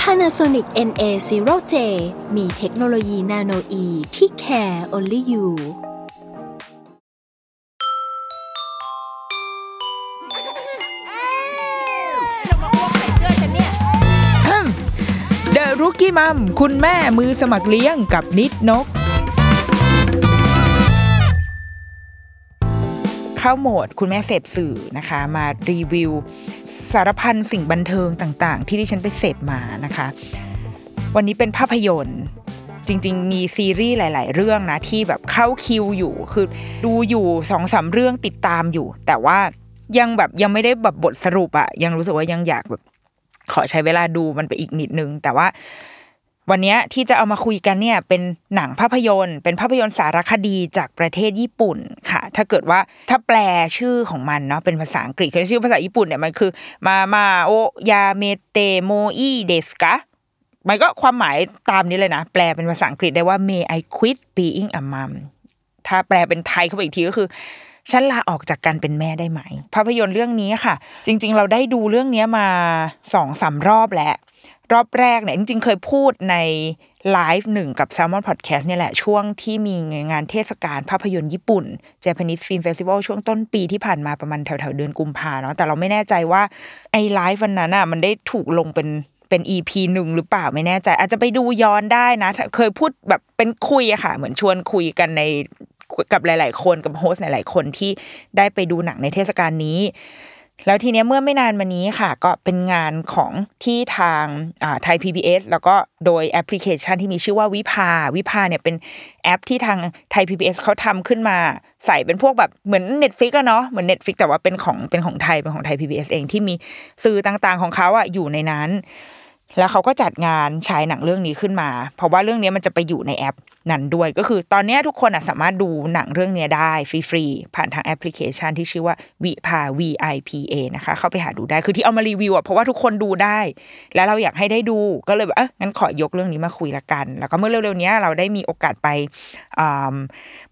Panasonic NA0J มีเทคโนโลยีนาโนอีที่ care only you เดอะรุกี้มัมคุณแม่มือสมัครเลี้ยงกับนิดนก เข้าโหมดคุณแม่เสพสื่อนะคะ มารีวิว สารพันสิ่งบันเทิงต่าง ๆ ที่ดิฉันไปเสพมานะคะ วันนี้เป็นภาพยนตร์จริง ๆ มีซีรีส์หลาย ๆ เรื่องนะที่แบบเข้าคิวอยู่ คือดูอยู่สองสามเรื่องติดตามอยู่ แต่ว่ายังแบบยังไม่ได้แบบบทสรุปอะยังรู้สึกว่ายังอยากแบบขอใช้เวลาดูมันไปอีกนิดนึง แต่ว่า วันนี้ที่จะเอามาคุยกันเนี่ยเป็นหนังภาพยนตร์ เป็นภาพยนตร์สารคดีจากประเทศญี่ปุ่นค่ะ ถ้าเกิดว่าถ้าแปลชื่อของมันเนาะเป็นภาษาอังกฤษคือชื่อภาษาญี่ปุ่นเนี่ยมันคือมามาโอยาเมเตโมอิเดสกะมันก็ความหมายตามนี้เลยนะ แปลเป็นภาษาอังกฤษได้ว่า May I quit being a mom ถ้าแปลเป็นไทยเข้าไปอีกทีก็คือฉันลาออกจากการเป็นแม่ได้ไหม ภาพยนตร์เรื่องนี้ค่ะ จริง ๆ เราได้ดูเรื่องนี้มาสองสามรอบแล้ว รอบแรกเนี่ยจริงๆ เคยพูดในไลฟ์หนึ่งกับ Salmon Podcast เนี่ยแหละ ช่วงที่มีงานเทศกาลภาพยนตร์ญี่ปุ่น Japanese Film Festival ช่วงต้นปีที่ผ่านมาประมาณแถวๆเดือนกุมภาเนาะแต่เราไม่แน่ใจว่าไอ้ไลฟ์วันนั้นอะมันได้ถูกลงเป็นเป็น EP หนึ่งหรือเปล่าไม่แน่ใจ อาจจะไปดูย้อนได้นะ เคยพูดแบบเป็นคุยอะค่ะ เหมือนชวนคุยกันในกับหลาย ๆ คนกับโฮสต์หลาย ๆ คนที่ได้ไปดูหนังในเทศกาลนี้ แล้วทีเนี้ยเมื่อไม่นานมานี้ค่ะ ก็เป็นงานของที่ทาง Thai PBS แล้วก็โดยแอปพลิเคชันที่มีชื่อว่า VIPA VIPA เนี่ยเป็นแอปที่ทางไทย PBS เขาทำขึ้นมา ใส่เป็นพวกแบบเหมือน Netflix อะเนาะเหมือน Netflix แต่ว่าเป็นของเป็นของไทยเป็นของไทย PBS เองที่มีสื่อต่างๆของเขาอะอยู่ในนั้น แล้วเขาก็จัดงานฉายหนังเรื่องนี้ขึ้นมา เพราะว่าเรื่องนี้มันจะไปอยู่ในแอปนั้นด้วย ก็คือตอนนี้ทุกคนสามารถดูหนังเรื่องนี้ได้ฟรีๆผ่านทางแอปพลิเคชันที่ชื่อว่าวิภา V I P A นะคะ เข้าไปหาดูได้คือที่เอามารีวิวอะเพราะว่าทุกคนดูได้ แล้วเราอยากให้ได้ดูก็เลยแบบเอองั้นขอยกเรื่องนี้มาคุยละกัน แล้วก็เมื่อเร็วๆนี้เราได้มีโอกาสไป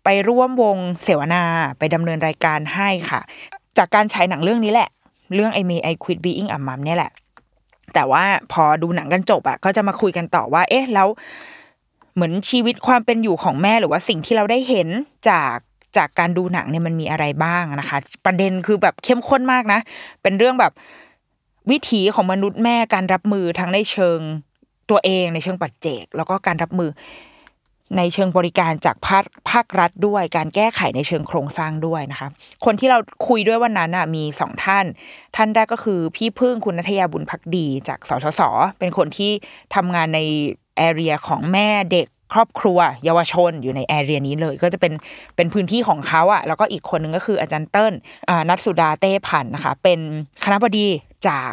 ไปร่วมวงเสวนาไปดำเนินรายการให้ค่ะ จากการฉายหนังเรื่องนี้แหละ เรื่อง I May I Quit Being a Mom เนี่ยแหละ แต่ว่าพอดูหนังกันจบอะก็จะมาคุยกันต่อว่า เอ๊ะแล้วเหมือนชีวิตความเป็นอยู่ของแม่หรือว่าสิ่งที่เราได้เห็นจากจากการดูหนังเนี่ยมันมีอะไรบ้างนะคะ ประเด็นคือแบบเข้มข้นมากนะ เป็นเรื่องแบบวิถีของมนุษย์แม่การรับมือทั้งในเชิงตัวเองในเชิงปัจเจก แล้วก็การรับมือ ในเชิงบริการจากภาคภาครัฐด้วย การแก้ไขในเชิงโครงสร้างด้วยนะคะ คนที่เราคุยด้วยวันนั้นน่ะมีสองท่าน ท่านแรกก็คือพี่พึ่งคุณนัทยาบุญพักดีจากสชสเป็นคนที่ทำงานในแอเรียของแม่เด็กครอบครัวเยาวชนอยู่ในแอเรียนี้เลย ก็จะเป็นเป็นพื้นที่ของเขาอะแล้วก็อีกคนหนึ่งก็คืออาจารย์เติ้ลนัทสุดาเต้พันธ์นะคะ เป็นคณะบดีจาก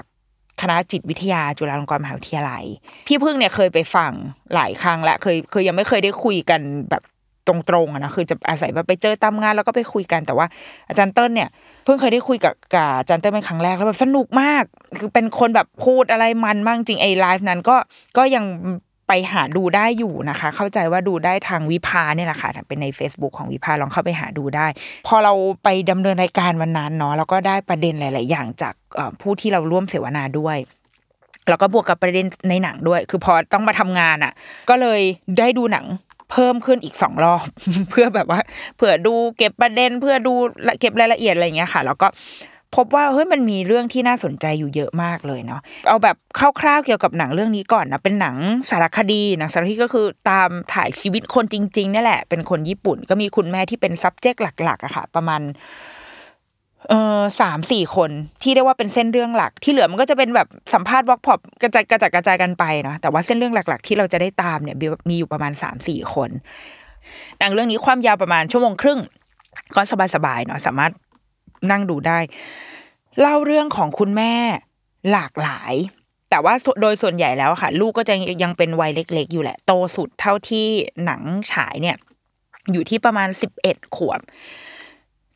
คณะจิตวิทยาจุฬาลงกรณ์มหาวิทยาลัย พี่พึ่งเนี่ยเคยไปฟังหลายครั้งและเคยเคยยังไม่เคยได้คุยกันแบบตรงๆนะคือจะอาศัยแบบไปเจอตามงานแล้วก็ไปคุยกันแต่ว่า อาจารย์เติ้ลเนี่ยเพิ่งเคยได้คุยกับกับอาจารย์เติ้ลเป็นครั้งแรกแล้วแบบสนุกมาก คือเป็นคนแบบพูดอะไรมันมากจริงไอ้ไลฟ์นั้นก็ก็ยัง ไปหาดูได้อยู่นะคะ เข้าใจว่าดูได้ทางวิภาเนี่ยแหละค่ะเป็นใน Facebook ของวิภาลองเข้าไปหาดูได้ พอเราไปดำเนินรายการวันนั้นเนาะแล้วก็ได้ประเด็นหลาย ๆ อย่างจากผู้ที่เราร่วมเสวนาด้วยแล้วก็บวกกับประเด็นในหนังด้วย คือพอต้องมาทำงานอะ ก็เลยได้ดูหนังเพิ่มขึ้นอีกสองรอบเพื่อแบบว่า เผื่อดูเก็บประเด็นเพื่อดูเก็บรายละเอียดอะไรเงี้ยค่ะ แล้วก็ พบว่าเฮ้ยมันมีเรื่องที่น่าสนใจอยู่เยอะมากเลยเนาะเอาแบบคร่าวๆเกี่ยวกับหนังเรื่องนี้ก่อนนะเป็นหนังสารคดีหนังสารคดีก็คือตามถ่ายชีวิตคนจริงๆนี่แหละ เป็นคนญี่ปุ่น ก็มีคุณแม่ที่เป็น subject หลักๆอะค่ะ ประมาณเออสามสี่คนที่เรียกว่าเป็นเส้นเรื่องหลัก ที่เหลือมันก็จะเป็นแบบสัมภาษณ์วอล์กพอปกระจายกระจัดกระจายกันไปเนาะแต่ว่าเส้นเรื่องหลัก ๆ ที่เราจะได้ตามเนี่ยมีอยู่ประมาณสามสี่คนหนังเรื่องนี้ความยาวประมาณชั่วโมงครึ่งก็สบายๆเนาะสามารถ นั่งดูได้ เล่าเรื่องของคุณแม่หลากหลาย แต่ว่าโดยส่วนใหญ่แล้วค่ะ ลูกก็จะยังเป็นวัยเล็ก ๆ อยู่แหละ โตสุดเท่าที่หนังฉายเนี่ย อยู่ที่ประมาณสิบเอ็ดขวบ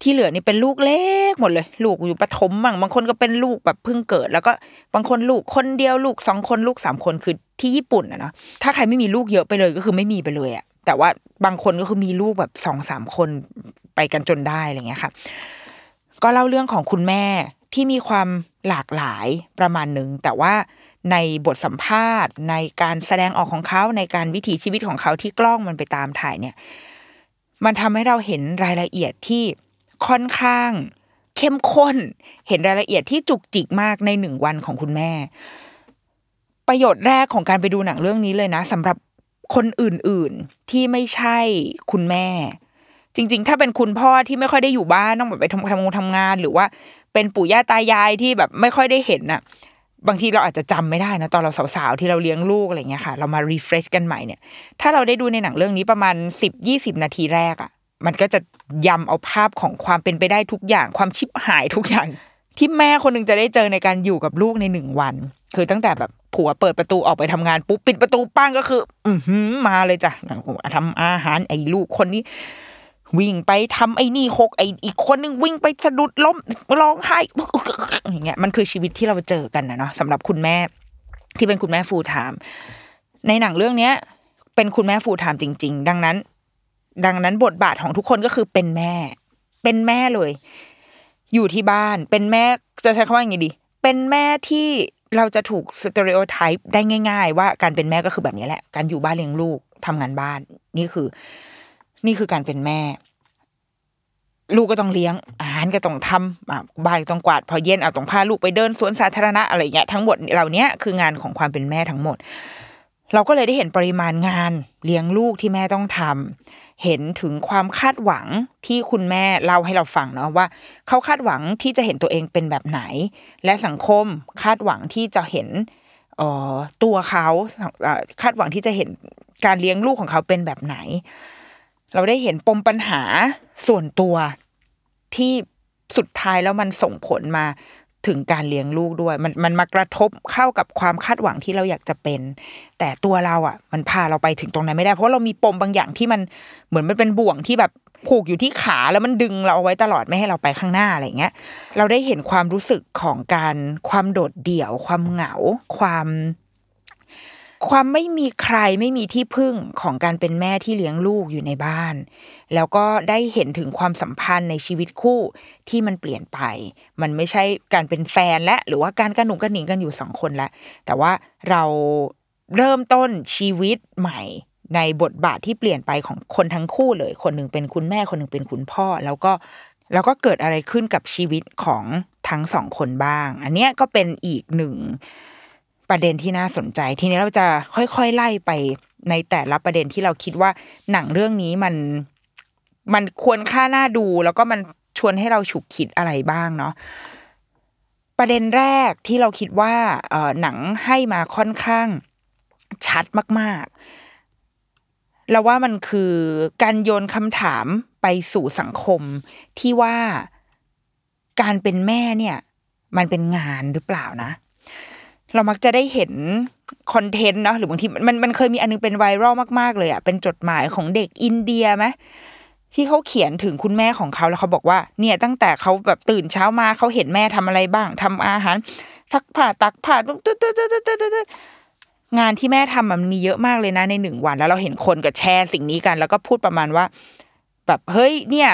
ที่เหลือนี่เป็นลูกเล็กหมดเลย ลูกอยู่ประถมบ้างบางคนก็เป็นลูกแบบเพิ่งเกิด แล้วก็บางคนลูกคนเดียวลูกสองคนลูกสามคนคือที่ญี่ปุ่นอะเนาะถ้าใครไม่มีลูกเยอะไปเลยก็คือไม่มีไปเลยอะแต่ว่าบางคนก็คือมีลูกแบบสองสามคนไปกันจนได้อะไรเงี้ยค่ะ ก็เล่าเรื่องของคุณแม่ที่มีความหลากหลายประมาณหนึ่งแต่ว่าในบทสัมภาษณ์ ในการแสดงออกของเขาในการวิถีชีวิตของเขาที่กล้องมันไปตามถ่ายเนี่ย มันทำให้เราเห็นรายละเอียดที่ค่อนข้างเข้มข้น เห็นรายละเอียดที่จุกจิกมากในหนึ่งวันของคุณแม่ ประโยชน์แรกของการไปดูหนังเรื่องนี้เลยนะสำหรับคนอื่นๆที่ไม่ใช่คุณแม่ จริง ๆ ถ้าเป็นคุณพ่อที่ไม่ค่อยได้อยู่บ้านต้องแบบไปทำทำงานทำงาน หรือว่าเป็นปู่ย่าตายายที่แบบไม่ค่อยได้เห็นน่ะ บางทีเราอาจจะจำไม่ได้นะตอนเราสาวๆที่เราเลี้ยงลูกอะไรเงี้ยค่ะ เรามารีเฟรชกันใหม่เนี่ย ถ้าเราได้ดูในหนังเรื่องนี้ประมาณสิบยี่สิบนาทีแรกอะ มันก็จะยำเอาภาพของความเป็นไปได้ทุกอย่างความชิบหายทุกอย่าง ที่แม่คนหนึ่งจะได้เจอในการอยู่กับลูกในหนึ่งวัน คือตั้งแต่แบบผัวเปิดประตูออกไปทำงานปุ๊บปิดประตูปั้งก็คือ อือหือมาเลยจ้ะทำอาหารไอ้ลูกคนนี้ วิ่งไปทำไอ้นี่หกไอ้อีกคนนึงวิ่งไปสะดุดล้มร้องไห้อย่างเงี้ยมันคือชีวิตที่เราเจอกันนะเนาะสำหรับคุณแม่ที่เป็นคุณแม่ full-time ในหนังเรื่องเนี้ย เป็นคุณแม่ full-time จริง ๆ ดังนั้น ดังนั้นบทบาทของทุกคนก็คือเป็นแม่ เป็นแม่เลย อยู่ที่บ้านเป็นแม่จะใช้คำว่าอย่างไงดี เป็นแม่ที่เราจะถูกสเตอริโอไทป์ได้ง่าย ๆ ว่าการเป็นแม่ก็คือแบบนี้แหละ การอยู่บ้านเลี้ยงลูกทำงานบ้าน นี่คือ นี่คือการเป็นแม่ ลูกก็ต้องเลี้ยง อาหารก็ต้องทำบ้านก็ต้องกวาด พอเย็นเอาต้องพาลูกไปเดินสวนสาธารณะอะไรเงี้ยทั้งหมดเหล่านี้คืองานของความเป็นแม่ทั้งหมด เราก็เลยได้เห็นปริมาณงานเลี้ยงลูกที่แม่ต้องทำเห็นถึงความคาดหวังที่คุณแม่เล่าให้เราฟังเนาะว่า เขาคาดหวังที่จะเห็นตัวเองเป็นแบบไหน และสังคมคาดหวังที่จะเห็นตัวเขาคาดหวังที่จะเห็นการเลี้ยงลูกของเขาเป็นแบบไหน เราได้เห็นปมปัญหาส่วนตัวที่สุดท้ายแล้วมันส่งผลมาถึงการเลี้ยงลูกด้วย มันมันมากระทบเข้ากับความคาดหวังที่เราอยากจะเป็น แต่ตัวเราอะ มันพาเราไปถึงตรงนั้นไม่ได้ เพราะเรามีปมบางอย่างที่มันเหมือนมันเป็นบ่วงที่แบบผูกอยู่ที่ขาแล้วมันดึงเราเอาไว้ตลอดไม่ให้เราไปข้างหน้าอะไรเงี้ย เราได้เห็นความรู้สึกของการความโดดเดี่ยว ความเหงา ความ ความไม่มีใครไม่มีที่พึ่งของการเป็นแม่ที่เลี้ยงลูกอยู่ในบ้าน แล้วก็ได้เห็นถึงความสัมพันธ์ในชีวิตคู่ที่มันเปลี่ยนไป มันไม่ใช่การเป็นแฟนและหรือว่าการกระหนุกกระหนิงกันอยู่สองคนล้วแต่ว่าเราเริ่มต้นชีวิตใหม่ในบทบาทที่เปลี่ยนไปของคนทั้งคู่เลย คนหนึ่งเป็นคุณแม่คนหนึ่งเป็นคุณพ่อ แล้วก็แล้วก็เกิดอะไรขึ้นกับชีวิตของทั้งสองคนบ้าง อันนี้ก็เป็นอีกหนึ่ง ประเด็นที่น่าสนใจ ทีนี้เราจะค่อยๆไล่ไปในแต่ละประเด็นที่เราคิดว่าหนังเรื่องนี้มันมันควรค่าน่าดู แล้วก็มันชวนให้เราฉุกคิดอะไรบ้างเนาะประเด็นแรกที่เราคิดว่าเออหนังให้มาค่อนข้างชัดมากๆเราว่ามันคือการโยนคำถามไปสู่สังคมที่ว่าการเป็นแม่เนี่ย มันเป็นงานหรือเปล่านะ เรามักจะได้เห็นคอนเทนต์เนาะหรือบางทีมันมันเคยมีอันนึงเป็นไวรัลมาก ๆ เลยอะเป็นจดหมายของเด็กอินเดียไหมที่เขาเขียนถึงคุณแม่ของเขาแล้วเขาบอกว่า เนี่ยตั้งแต่เขาแบบตื่นเช้ามาเขาเห็นแม่ทำอะไรบ้างทำอาหารซักผ้าตักผ้าตุ๊ดตุ๊ดตุ๊ดตุ๊ดตุ๊ดงานที่แม่ทำมันมีเยอะมากเลยนะในหนึ่งวัน แล้วเราเห็นคนก็แชร์สิ่งนี้กัน แล้วก็พูดประมาณว่า แบบเฮ้ยเนี่ย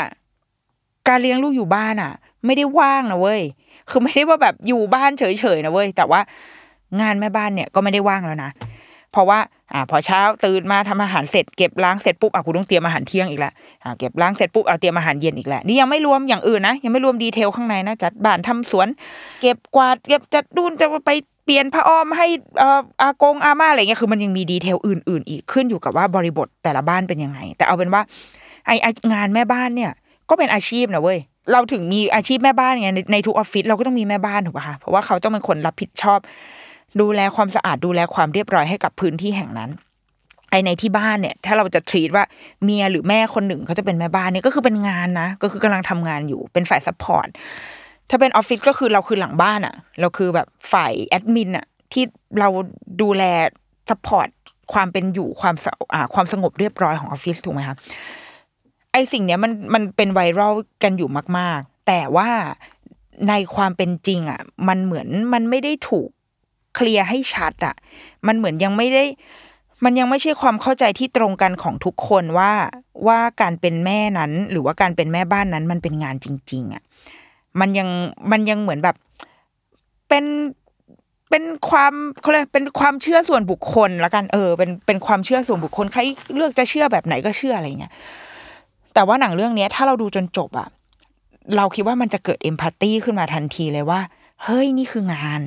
การเลี้ยงลูกอยู่บ้านอะ ไม่ได้ว่างนะเว้ยคือไม่ได้ว่าแบบอยู่บ้านเฉยๆนะเว้ยแต่ว่า งานแม่บ้านเนี่ยก็ไม่ได้ว่างแล้วนะเพราะว่าอ่าพอเช้าตื่นมาทำอาหารเสร็จเก็บล้างเสร็จปุ๊บอะกูต้องเตรียมอาหารเที่ยงอีกแล้วอ่าเก็บล้างเสร็จปุ๊บเอาเตรียมอาหารเย็นอีกแล้วนี่ยังไม่รวมอย่างอื่นนะยังไม่รวมดีเทลข้างในนะจัดบ้านทำสวน เก็บกวาดเก็บจัดดูนจะไปเปลี่ยนผ้าอ้อมให้อ่าอากงอาม่าอะไรเงี้ยคือมันยังมี detail อื่น ๆ อีกขึ้นอยู่กับว่าบริบทแต่ละบ้านเป็นยังไง แต่เอาเป็นว่าไองานแม่บ้านเนี่ย ก็เป็นอาชีพนะเว้ยเราถึงมีอาชีพแม่บ้านไงในทุกออฟฟิศเราก็ต้องมีแม่บ้านถูกป่ะคะเพราะว่าเขาต้องเป็นคนรับผิดชอบ ดูแลความสะอาดดูแลความเรียบร้อยให้กับพื้นที่แห่งนั้นไอในที่บ้านเนี่ย ถ้าเราจะ treat ว่าเมียหรือแม่คนหนึ่งเขาจะเป็นแม่บ้านเนี่ยก็คือเป็นงานนะ ก็คือกำลังทำงานอยู่เป็นฝ่าย supportถ้าเป็นออฟฟิศก็คือเราคือหลังบ้านอะ่ะ เราคือแบบฝ่ายแอดมินอะ่ะที่เราดูแล support ความเป็นอยู่ความสะอ่าความสงบเรียบร้อยของออฟฟิศถูกไหมคะไอสิ่งเนี้ยมันมันเป็น viral กันอยู่มาก ๆ แต่ว่าในความเป็นจริงอะ มันเหมือนมันไม่ได้ถูก เคลียร์ให้ชัดอะมันเหมือนยังไม่ได้ มันยังไม่ใช่ความเข้าใจที่ตรงกันของทุกคนว่าว่าการเป็นแม่นั้น หรือว่าการเป็นแม่บ้านนั้น มันเป็นงานจริง ๆอะมันยังมันยังเหมือนแบบเป็นเป็นความเขาเรียกเป็นความเชื่อส่วนบุคคลละกันเออ เป็นเป็นความเชื่อส่วนบุคคลใครเลือกจะเชื่อแบบไหนก็เชื่ออะไรเงี้ยแต่ว่าหนังเรื่องเนี้ย ถ้าเราดูจนจบอะเราคิดว่ามันจะเกิดเอมพัตตีขึ้นมาทันทีเลยว่า เฮ้ยนี่คืองาน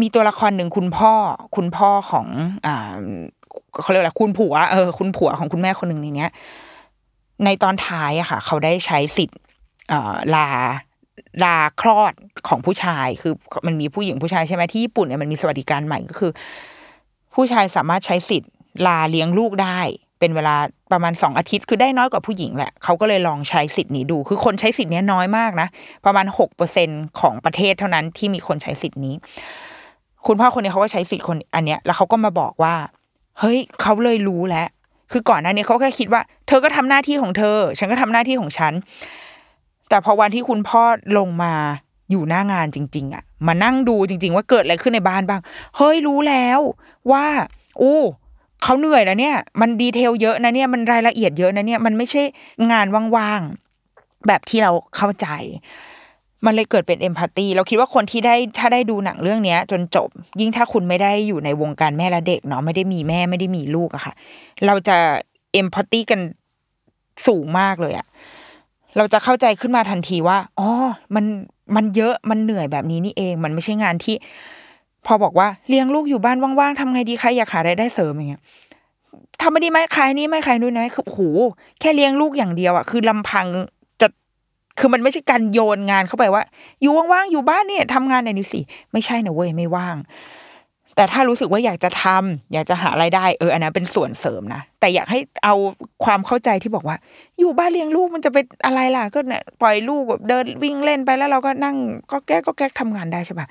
มีตัวละครหนึ่งคุณพ่อ คุณพ่อของอ่าเขาเรียกอะไรคุณผัวเออคุณผัวของคุณแม่คนหนึ่งในเนี้ย ในตอนท้ายอะค่ะ เขาได้ใช้สิทธิ์ลาลาคลอดของผู้ชายคือมันมีผู้หญิงผู้ชายใช่ไหมที่ญี่ปุ่นเนี่ยมันมีสวัสดิการใหม่ก็คือ ผู้ชายสามารถใช้สิทธิ์ลาเลี้ยงลูกได้ เป็นเวลาประมาณสองอาทิตย์คือได้น้อยกว่าผู้หญิงแหละเขาก็เลยลองใช้สิทธิ์นี้ดู คือคนใช้สิทธิ์นี้น้อยมากนะประมาณหกเปอร์เซ็นของประเทศเท่านั้นที่มีคนใช้สิทธิ์นี้ คุณพ่อคนนี้เขาก็ใช้สิทธิ์คนอันเนี้ยแล้วเขาก็มาบอกว่า เฮ้ยเขาเลยรู้แล้ว คือก่อนหน้านี้เขาแค่คิดว่า เธอก็ทำหน้าที่ของเธอ ฉันก็ทำหน้าที่ของฉัน แต่พอวันที่คุณพ่อลงมาอยู่หน้างานจริง ๆ อะ มานั่งดูจริง ๆ ว่าเกิดอะไรขึ้นในบ้านบ้าง เฮ้ยรู้แล้วว่าอู้เขาเหนื่อยนะเนี่ย มันดีเทลเยอะนะเนี่ย มันรายละเอียดเยอะนะเนี่ย มันไม่ใช่งานว่างๆ แบบที่เราเข้าใจ มันเลยเกิดเป็นเอมพัตตีเราคิดว่าคนที่ได้ถ้าได้ดูหนังเรื่องเนี้ย จนจบ ยิ่งถ้าคุณไม่ได้อยู่ในวงการแม่และเด็กเนาะไม่ได้มีแม่ไม่ได้มีลูกอะค่ะ เราจะเอมพัตตีกันสูงมากเลยอะเราจะเข้าใจขึ้นมาทันทีว่าอ๋อมันมันเยอะมันเหนื่อยแบบนี้นี่เอง มันไม่ใช่งานที่ พอบอกว่าเลี้ยงลูกอยู่บ้านว่างๆทำไงดีใครอยากหารายได้เสริมอย่างเงี้ยทำไม่ดีไหมขายนี่ไม่ขายนู่นนะคือโอ้โหแค่เลี้ยงลูกอย่างเดียวอะคือลำพัง คือมันไม่ใช่การโยนงานเข้าไปว่า อยู่ว่างๆอยู่บ้านเนี่ยทำงานในนี้สิไม่ใช่นะเว้ยไม่ว่าง แต่ถ้ารู้สึกว่าอยากจะทำอยากจะหาไรายได้เอออันนั้นเป็นส่วนเสริมนะแต่อยากให้เอาความเข้าใจที่บอกว่า อยู่บ้านเลี้ยงลูกมันจะเป็นอะไรล่ะ ก็เนี่ยปล่อยลูกแบบเดินวิ่งเล่นไปแล้วเราก็นั่งก็แก้ก็แก้ทำงานได้ใช่ปะ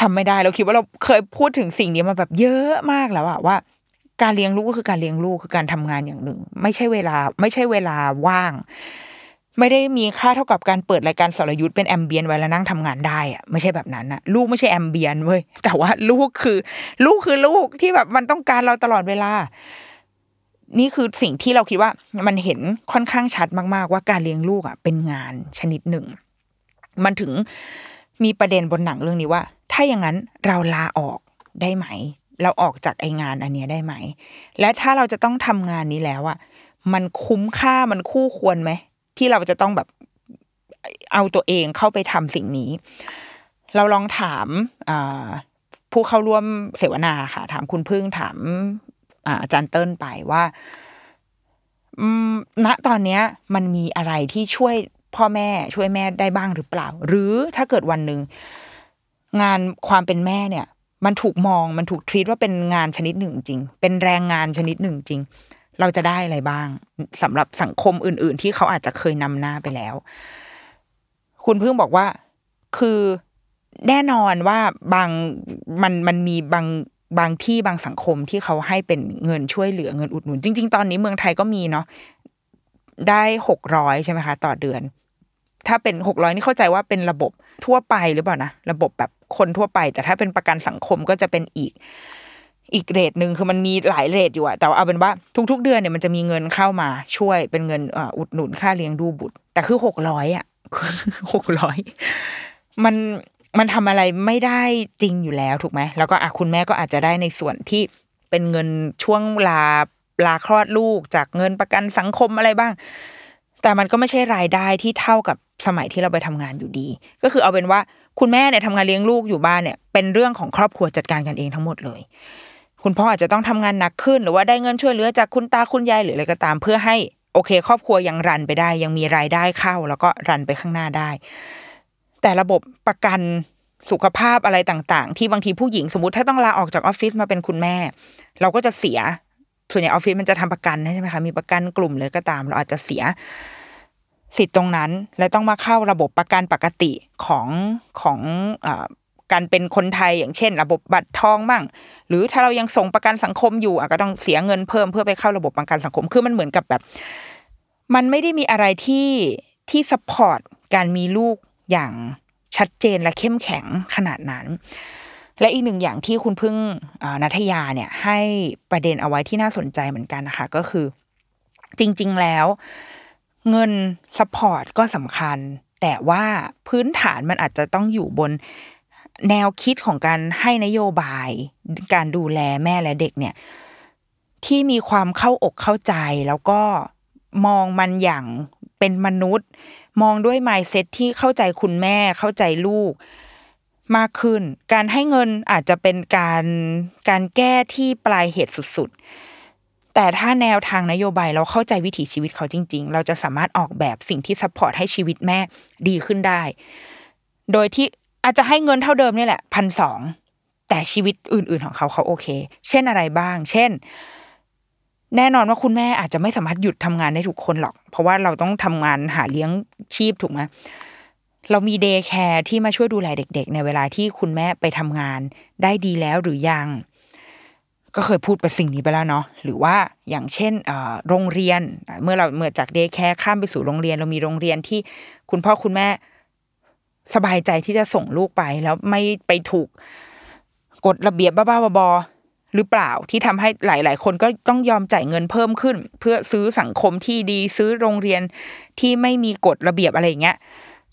ทำไม่ได้เราคิดว่าเราเคยพูดถึงสิ่งนี้มาแบบเยอะมากแล้วอะว่า การเลี้ยงลูกก็คือการเลี้ยงลูกคือการทำงานอย่างหนึ่ง ไม่ใช่เวลาไม่ใช่เวลาว่าง ไม่ได้มีค่าเท่ากับการเปิดรายการสรยุทธ์เป็นแอมเบียนไว้แล้วนั่งทำงานได้อะไม่ใช่แบบนั้นนะลูกไม่ใช่แอมเบียนเว้ยแต่ว่าลูกคือ ลูกคือลูกที่แบบมันต้องการเราตลอดเวลา นี่คือสิ่งที่เราคิดว่ามันเห็นค่อนข้างชัดมาก ๆ ว่าการเลี้ยงลูกอะ เป็นงานชนิดหนึ่ง มันถึงมีประเด็นบนหนังเรื่องนี้ว่า ถ้าอย่างนั้นเราลาออกได้ไหม เราออกจากไองานอันนี้ได้ไหม และถ้าเราจะต้องทำงานนี้แล้วอะมันคุ้มค่ามันคู่ควรไหม ที่เราจะต้องแบบเอาตัวเองเข้าไปทำสิ่งนี้ เราลองถามผู้เข้าร่วมเสวนาค่ะ ถามคุณพึ่งถามอาจารย์เติ้ลไปว่าณตอนเนี้ยมันมีอะไรที่ช่วยพ่อแม่ช่วยแม่ได้บ้างหรือเปล่า หรือถ้าเกิดวันหนึ่งงานความเป็นแม่เนี่ย มันถูกมองมันถูกทรีตว่าเป็นงานชนิดหนึ่งจริง เป็นแรงงานชนิดหนึ่งจริง เราจะได้อะไรบ้างสำหรับสังคมอื่น ๆ ที่เขาอาจจะเคยนำหน้าไปแล้ว คุณเพิ่งบอกว่าคือแน่นอนว่าบางมันมันมีบางบางที่บางสังคมที่เขาให้เป็นเงินช่วยเหลือเงินอุดหนุน จริง ๆ ตอนนี้เมืองไทยก็มีเนาะได้หกร้อยใช่ไหมคะ ต่อเดือน ถ้าเป็นหกร้อยนี่เข้าใจว่าเป็นระบบทั่วไปหรือเปล่านะระบบแบบคนทั่วไป แต่ถ้าเป็นประกันสังคมก็จะเป็นอีก อีกเรทหนึ่งคือมันมีหลายเรทอยู่อะแต่เอาเป็นว่าทุก ๆ เดือนเนี่ยมันจะมีเงินเข้ามาช่วยเป็นเงินอุดหนุนค่าเลี้ยงดูบุตร แต่คือหกร้อยอะหกร้อยมันมันทำอะไรไม่ได้จริงอยู่แล้วถูกไหมแล้วก็อะคุณแม่ก็อาจจะได้ในส่วนที่เป็นเงินช่วงลาลาคลอดลูกจากเงินประกันสังคมอะไรบ้าง แต่มันก็ไม่ใช่รายได้ที่เท่ากับสมัยที่เราไปทำงานอยู่ดี ก็คือเอาเป็นว่าคุณแม่เนี่ยทำงานเลี้ยงลูกอยู่บ้านเนี่ยเป็นเรื่องของครอบครัวจัดการกันเองทั้งหมดเลย คุณพ่ออาจจะต้องทำงานหนักขึ้น หรือว่าได้เงินช่วยเหลือจากคุณตาคุณยายหรืออะไรก็ตาม เพื่อให้โอเค ครอบครัวยังรันไปได้ ยังมีรายได้เข้า แล้วก็รันไปข้างหน้าได้ แต่ระบบประกันสุขภาพอะไรต่างๆ ที่บางทีผู้หญิงสมมติถ้าต้องลาออกจากออฟฟิศมาเป็นคุณแม่ เราก็จะเสียส่วนใหญ่ออฟฟิศมันจะทำประกันใช่ไหมคะมีประกันกลุ่มเลยก็ตาม เราอาจจะเสียสิทธิ์ตรงนั้น และต้องมาเข้าระบบประกันปกติของของ การเป็นคนไทยอย่างเช่น ระบบบัตรทองมั่งหรือถ้าเรายังส่งประกันสังคมอยู่อะก็ต้องเสียเงินเพิ่มเพื่อไปเข้าระบบประกันสังคมคือมันเหมือนกับแบบ มันไม่ได้มีอะไรที่ที่สปอร์ตการมีลูกอย่างชัดเจนและเข้มแข็งขนาดนั้น และอีกหนึ่งอย่างที่คุณพึ่งนัทยาเนี่ยให้ประเด็นเอาไว้ที่น่าสนใจเหมือนกันนะคะ ก็คือ จริง ๆ แล้ว เงินสปอร์ตก็สำคัญ แต่ว่าพื้นฐานมันอาจจะต้องอยู่บน แนวคิดของการให้นโยบาย การดูแลแม่และเด็กเนี่ย ที่มีความเข้าอกเข้าใจแล้วก็มองมันอย่างเป็นมนุษย์ มองด้วย mindset ที่เข้าใจคุณแม่เข้าใจลูก มากขึ้น การให้เงินอาจจะเป็นการการแก้ที่ปลายเหตุสุดๆ แต่ถ้าแนวทางนโยบายเราเข้าใจวิถีชีวิตเขาจริง ๆ เราจะสามารถออกแบบสิ่งที่ support ให้ชีวิตแม่ดีขึ้นได้ โดยที่ อาจจะให้เงินเท่าเดิมนี่แหละพันสองแต่ชีวิตอื่น ๆของเขาเขาโอเค เช่นอะไรบ้าง เช่น แน่นอนว่าคุณแม่อาจจะไม่สามารถหยุดทำงานได้ทุกคนหรอก เพราะว่าเราต้องทำงานหาเลี้ยงชีพถูกไหมเรามี daycare ที่มาช่วยดูแลเด็ก ๆ ในเวลาที่คุณแม่ไปทำงานได้ดีแล้วหรือยัง ก็เคยพูดไปสิ่งนี้ไปแล้วเนาะหรือว่าอย่างเช่นโรงเรียน เมื่อเราเมื่อจาก daycare ข้ามไปสู่โรงเรียน เรามีโรงเรียนที่คุณพ่อคุณแม่ สบายใจที่จะส่งลูกไป แล้วไม่ไปถูกกฎระเบียบบ้าๆบอๆหรือเปล่าที่ทำให้หลาย ๆ คนก็ต้องยอมจ่ายเงินเพิ่มขึ้น เพื่อซื้อสังคมที่ดีซื้อโรงเรียนที่ไม่มีกฎระเบียบอะไรอย่างเงี้ย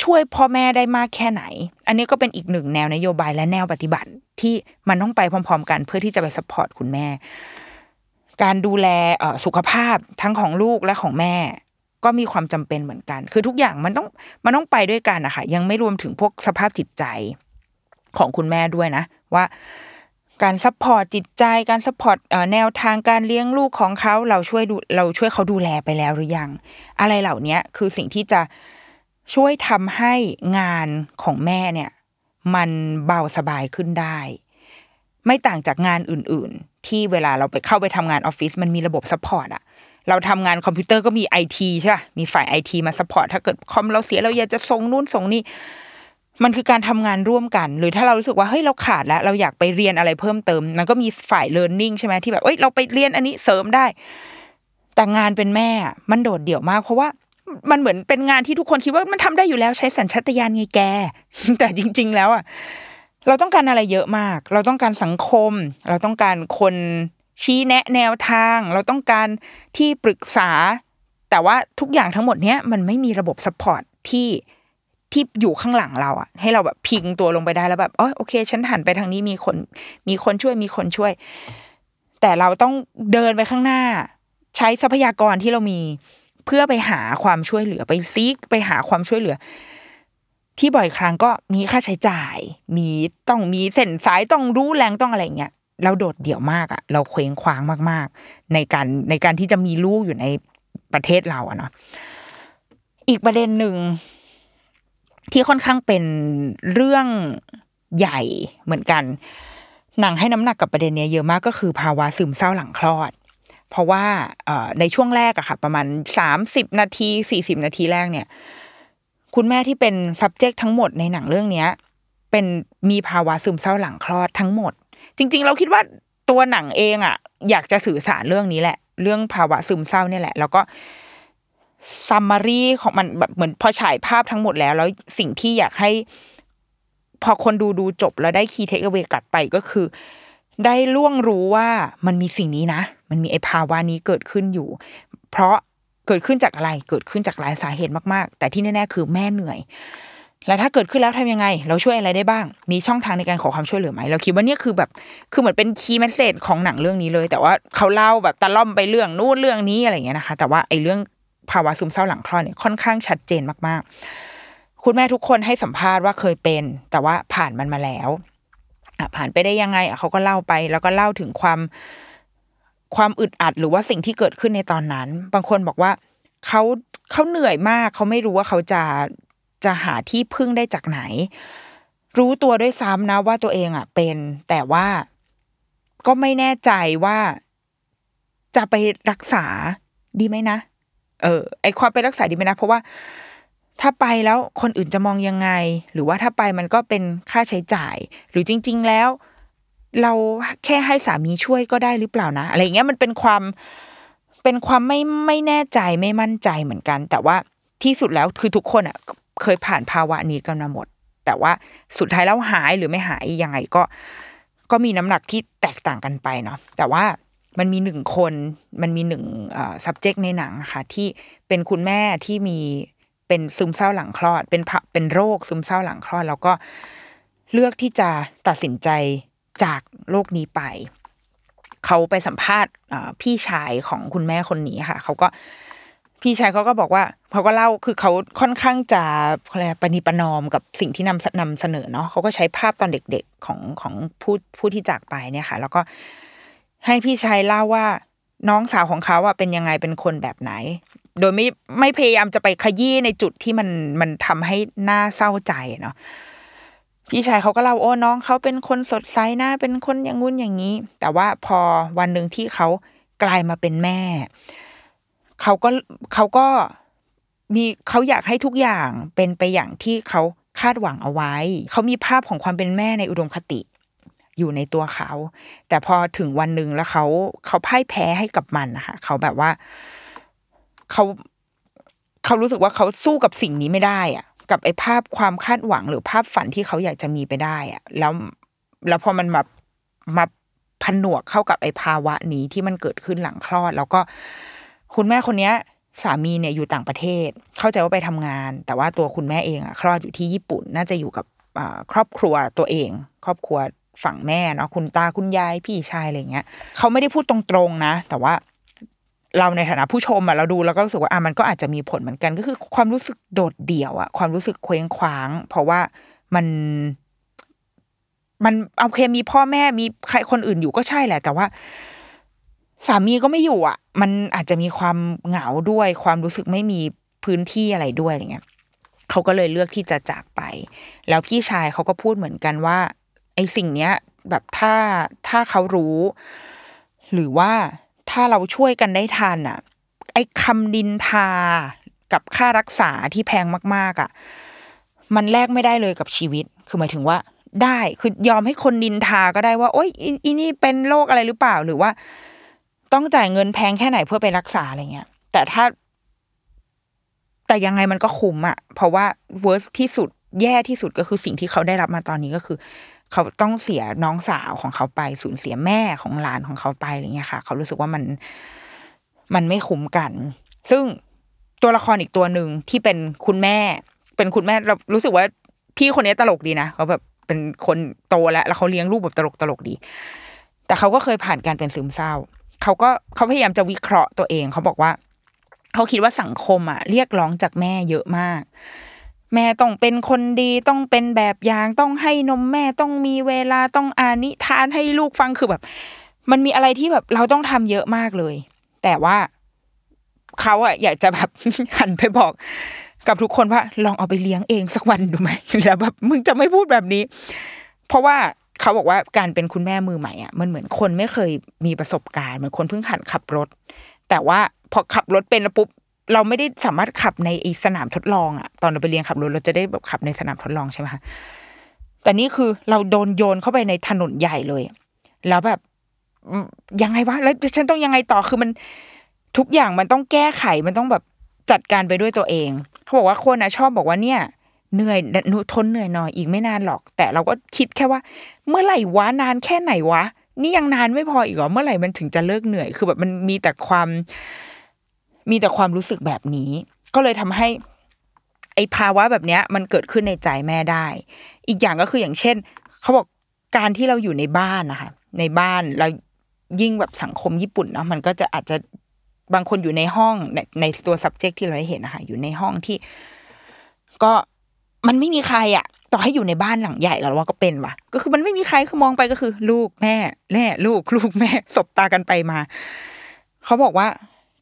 ช่วยพ่อแม่ได้มากแค่ไหน อันนี้ก็เป็นอีกหนึ่งแนวนโยบายและแนวปฏิบัติ ที่มันต้องไปพร้อม ๆ กันเพื่อที่จะไป support คุณแม่ การดูแลสุขภาพทั้งของลูกและของแม่ ก็มีความจำเป็นเหมือนกัน คือทุกอย่างมันต้องมันต้องไปด้วยกันนะคะยังไม่รวมถึงพวกสภาพจิตใจของคุณแม่ด้วยนะ ว่าการ support จิตใจการ support แนวทางการเลี้ยงลูกของเขาเราช่วยดูเราช่วยเขาดูแลไปแล้วหรือยัง อะไรเหล่านี้คือสิ่งที่จะช่วยทำให้งานของแม่เนี่ย มันเบาสบายขึ้นได้ ไม่ต่างจากงานอื่น ๆ ที่เวลาเราไปเข้าไปทำงานออฟฟิศมันมีระบบ support อะ เราทำงานคอมพิวเตอร์ก็มีไอทีใช่ป่ะมีฝ่ายไอทีมา support ถ้าเกิดคอมเราเสียเราอยากจะส่งนู่นส่งนี่มันคือการทำงานร่วมกัน หรือถ้าเรารู้สึกว่าเฮ้ยเราขาดแล้ว เราอยากไปเรียนอะไรเพิ่มเติม มันก็มีฝ่าย learning ใช่ไหมที่แบบเอ้ยเราไปเรียนอันนี้เสริมได้ แต่งานเป็นแม่มันโดดเดี่ยวมาก เพราะว่ามันเหมือนเป็นงานที่ทุกคนคิดว่ามันทำได้อยู่แล้วใช้สัญชาตญาณไงแก แต่จริง ๆ แล้วอะเราต้องการอะไรเยอะมาก เราต้องการสังคม เราต้องการคน ชี้แนะแนวทาง เราต้องการที่ปรึกษา แต่ว่าทุกอย่างทั้งหมดเนี้ยมันไม่มีระบบ support ที่ที่อยู่ข้างหลังเราอะให้เราแบบพิงตัวลงไปได้แล้วแบบอ๋อโอเค ฉันหันไปทางนี้มีคน มีคนช่วยมีคนช่วย แต่เราต้องเดินไปข้างหน้า ใช้ทรัพยากรที่เรามี เพื่อไปหาความช่วยเหลือไปซีกไปหาความช่วยเหลือ ที่บ่อยครั้งก็มีค่าใช้จ่าย มีต้องมีเส้นสายต้องรู้แรงต้องอะไรเงี้ย เราโดดเดี่ยวมากอะเราเคว้งคว้างมาก ๆ ในการในการที่จะมีลูกอยู่ในประเทศเราอะเนาะอีกประเด็นหนึ่งที่ค่อนข้างเป็นเรื่องใหญ่เหมือนกัน หนังให้น้ำหนักกับประเด็นนี้เยอะมากก็คือภาวะซึมเศร้าหลังคลอด เพราะว่าในช่วงแรกอะค่ะ ประมาณสามสิบนาทีสี่สิบนาทีแรกเนี่ย คุณแม่ที่เป็น subject ทั้งหมดในหนังเรื่องนี้เป็นมีภาวะซึมเศร้าหลังคลอดทั้งหมด จริง ๆ เราคิดว่าตัวหนังเองอะ อยากจะสื่อสารเรื่องนี้แหละ เรื่องภาวะซึมเศร้าเนี่ยแหละ แล้วก็summary ของมันแบบเหมือนพอฉายภาพทั้งหมดแล้ว แล้วสิ่งที่อยากให้ พอคนดูดูจบแล้วได้ key takeaway กลับไปก็คือ ได้ล่วงรู้ว่ามันมีสิ่งนี้นะ มันมีไอ้ภาวะนี้เกิดขึ้นอยู่ เพราะเกิดขึ้นจากอะไร เกิดขึ้นจากหลายสาเหตุมาก ๆ แต่ที่แน่ ๆ คือแม่เหนื่อย แล้วถ้าเกิดขึ้นแล้วทำยังไง เราช่วยอะไรได้บ้าง มีช่องทางในการขอความช่วยเหลือไหมเราคิดว่านี่คือแบบคือเหมือนเป็น key message ของหนังเรื่องนี้เลย แต่ว่าเขาเล่าแบบตะล่อมไปเรื่องนู่นเรื่องนี้อะไรอย่างเงี้ยนะคะ แต่ว่าไอ้เรื่องภาวะซึมเศร้าหลังคลอดเนี่ยค่อนข้างชัดเจนมากๆ คุณแม่ทุกคนให้สัมภาษณ์ว่าเคยเป็น แต่ว่าผ่านมันมาแล้วผ่านไปได้ยังไงเขาก็เล่าไป แล้วก็เล่าถึงความความอึดอัดหรือว่าสิ่งที่เกิดขึ้นในตอนนั้น บางคนบอกว่าเขาเขาเหนื่อยมาก เขาไม่รู้ว่าเขาจะ จะหาที่พึ่งได้จากไหน รู้ตัวด้วยซ้ำนะว่าตัวเองอะเป็น แต่ว่าก็ไม่แน่ใจว่าจะไปรักษาดีไหมนะ เออ ไอความไปรักษาดีไหมนะ เพราะว่าถ้าไปแล้วคนอื่นจะมองยังไง หรือว่าถ้าไปมันก็เป็นค่าใช้จ่าย หรือจริง ๆ แล้ว เราแค่ให้สามีช่วยก็ได้หรือเปล่านะ อะไรเงี้ยมันเป็นความเป็นความไม่ไม่แน่ใจไม่มั่นใจเหมือนกัน แต่ว่าที่สุดแล้วคือทุกคนอะ เคยผ่านภาวะนี้กันมาหมด แต่ว่าสุดท้ายแล้วหายหรือไม่หายยังไงก็ ก็มีน้ำหนักที่แตกต่างกันไปเนาะแต่ว่ามันมีหนึ่งคนมันมีหนึ่ง subject ในหนังค่ะที่เป็นคุณแม่ที่มีเป็นซึมเศร้าหลังคลอด เป็นผะเป็นโรคซึมเศร้าหลังคลอด แล้วก็เลือกที่จะตัดสินใจจากโลกนี้ไป เขาไปสัมภาษณ์อ่าพี่ชายของคุณแม่คนนี้ค่ะ เขาก็ พี่ชายเขาก็บอกว่าเขาก็เล่าคือเขาค่อนข้างจะอะไรปณิปนอมกับสิ่งที่นำนำเสนอเนาะเขาก็ใช้ภาพตอนเด็กๆของของผู้ผู้ที่จากไปเนี่ยค่ะ แล้วก็ให้พี่ชายเล่าว่าน้องสาวของเขาอะเป็นยังไงเป็นคนแบบไหน โดยไม่ไม่พยายามจะไปขยี้ในจุดที่มันมันทำให้หน่าเศร้าใจเนาะพี่ชายเขาก็เล่าโอ้น้องเขาเป็นคนสดใสนะเป็นคนอย่างงุ้นอย่างนี้ แต่ว่าพอวันหนึ่งที่เขากลายมาเป็นแม่ เขาก็เขาก็มีเขาอยากให้ทุกอย่างเป็นไปอย่างที่เขาคาดหวังเอาไว้ เขามีภาพของความเป็นแม่ในอุดมคติ อยู่ในตัวเขา แต่พอถึงวันหนึ่งแล้วเขาเขาพ่ายแพ้ให้กับมันนะคะเขาแบบว่าเขาเขารู้สึกว่าเขาสู้กับสิ่งนี้ไม่ได้อะกับไอ้ภาพความคาดหวังหรือภาพฝันที่เขาอยากจะมีไปได้อะแล้วแล้วพอมันมามาผนวกเข้ากับไอ้ภาวะนี้ที่มันเกิดขึ้นหลังคลอด แล้วก็ คุณแม่คนเนี้ยสามีเนี่ยอยู่ต่างประเทศ เข้าใจว่าไปทำงาน แต่ว่าตัวคุณแม่เองอะคลอดอยู่ที่ญี่ปุ่น น่าจะอยู่กับครอบครัวตัวเอง ครอบครัวฝั่งแม่เนาะคุณตาคุณยายพี่ชายอะไรเงี้ยเขาไม่ได้พูดตรงๆนะ แต่ว่าเราในฐานะผู้ชมอะเราดูแล้วก็รู้สึกว่าอะมันก็อาจจะมีผลเหมือนกัน ก็คือความรู้สึกโดดเดี่ยวอะความรู้สึกเคว้งคว้าง เพราะว่ามันมันโอเคมีพ่อแม่มีใครคนอื่นอยู่ก็ใช่แหละ แต่ว่า สามีก็ไม่อยู่อะ มันอาจจะมีความเหงาด้วย ความรู้สึกไม่มีพื้นที่อะไรด้วยอะไรเงี้ยเขาก็เลยเลือกที่จะจากไป แล้วพี่ชายเขาก็พูดเหมือนกันว่า ไอ้สิ่งเนี้ยแบบถ้าถ้าเขารู้ หรือว่าถ้าเราช่วยกันได้ทันอะ ไอ้คำดินทากับค่ารักษาที่แพงมาก ๆอะ มันแลกไม่ได้เลยกับชีวิต คือหมายถึงว่า ได้คือยอมให้คนดินทาก็ได้ว่า โอ๊ยอีอีนี่เป็นโรคอะไรหรือเปล่าหรือว่า ต้องจ่ายเงินแพงแค่ไหนเพื่อไปรักษาอะไรเงี้ย แต่ถ้า แต่ยังไงมันก็คุ้มอะเพราะว่า worst ที่สุดแย่ที่สุดก็คือสิ่งที่เขาได้รับมาตอนนี้ก็คือ เขาต้องเสียน้องสาวของเขาไปสูญเสียแม่ของหลานของเขาไปอะไรเงี้ยค่ะ เขารู้สึกว่ามันมันไม่คุ้มกัน ซึ่งตัวละครอีกตัวหนึ่งที่เป็นคุณแม่ เป็นคุณแม่เรารู้สึกว่าพี่คนนี้ตลกดีนะเขาแบบเป็นคนโตแล้วแล้วเขาเลี้ยงลูกแบบตลกตลกดี แต่เขาก็เคยผ่านการเป็นซึมเศร้า เขาก็เขาพยายามจะวิเคราะห์ตัวเอง เขาบอกว่า เขาคิดว่าสังคมอะ เรียกร้องจากแม่เยอะมาก แม่ต้องเป็นคนดีต้องเป็นแบบอย่างต้องให้นมแม่ต้องมีเวลาต้องอานิทานให้ลูกฟังคือแบบ มันมีอะไรที่แบบเราต้องทำเยอะมากเลย แต่ว่าเขาอะอยากจะแบบหันไปบอกกับทุกคนว่าลองเอาไปเลี้ยงเองสักวันดูไหมแล้วแบบมึงจะไม่พูดแบบนี้ เพราะว่า เขาบอกว่าการเป็นคุณแม่มือใหม่อะมันเหมือนคนไม่เคยมีประสบการณ์เหมือนคนเพิ่งหัดขับรถ แต่ว่าพอขับรถเป็นแล้วปุ๊บเราไม่ได้สามารถขับในอ้สนามทดลองอะตอนเราไปเรียนขับรถเราจะได้แบบขับในสนามทดลองใช่ไหมคะแต่นี่คือเราโดนโยนเข้าไปในถนนใหญ่เลย แล้วแบบยังไงวะแล้วฉันต้องยังไงต่อคือมันทุกอย่างมันต้องแก้ไขมันต้องแบบจัดการไปด้วยตัวเอง เขาบอกว่าคนนะชอบบอกว่าเนี่ย เหนื่อยหนูทนเหนื่อยหน่อยอีกไม่นานหรอก แต่เราก็คิดแค่ว่า เมื่อไหร่วะนานแค่ไหนวะ นี่ยังนานไม่พออีกเหรอเมื่อไหร่มันถึงจะเลิกเหนื่อย คือแบบมันมีแต่ความ มีแต่ความรู้สึกแบบนี้ ก็เลยทำให้ไอภาวะแบบเนี้ย มันเกิดขึ้นในใจแม่ได้ อีกอย่างก็คืออย่างเช่นเขาบอกการที่เราอยู่ในบ้านนะคะ ในบ้านเรายิ่งแบบสังคมญี่ปุ่นเนาะมันก็จะอาจจะบางคนอยู่ในห้องในในตัว subject ที่เราได้เห็นนะคะอยู่ในห้องที่ ก็ มันไม่มีใครอะ ต่อให้อยู่ในบ้านหลังใหญ่เราว่าก็เป็นว่ะ ก็คือมันไม่มีใครคือมองไปก็คือ ลูกแม่แม่ลูกลูกแม่สบตากันไปมา เขาบอกว่า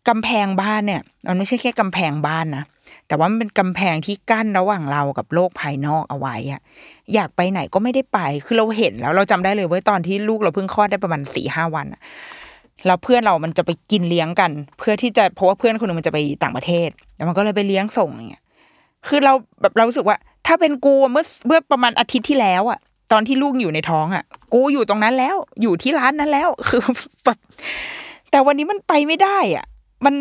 กำแพงบ้านเนี่ย มันไม่ใช่แค่กำแพงบ้านนะแต่ว่ามันเป็นกำแพงที่กั้นระหว่างเรากับโลกภายนอกเอาไว้อะอยากไปไหนก็ไม่ได้ไป คือเราเห็นแล้วเราจำได้เลยเว่าตอนที่ลูกเราเพิ่งคลอดได้ประมาณสี่ห้าวันอะแล้วเพื่อนเรามันจะไปกินเลี้ยงกัน เพื่อที่จะเพราะว่าเพื่อนคนหนึงมันจะไปต่างประเทศ แล้วมันก็เลยไปเลี้ยงส่งอย่างเงี้ยคือเราแบบเราสึกว่า ถ้าเป็นกูเมื่อเมื่อประมาณอาทิตย์ที่แล้วอะตอนที่ลูกอยู่ในท้องอะกูอยู่ตรงนั้นแล้ว อยู่ที่ร้านนั้นแล้ว คือแบบแต่วันนี้มันไปไม่ได้อะมัน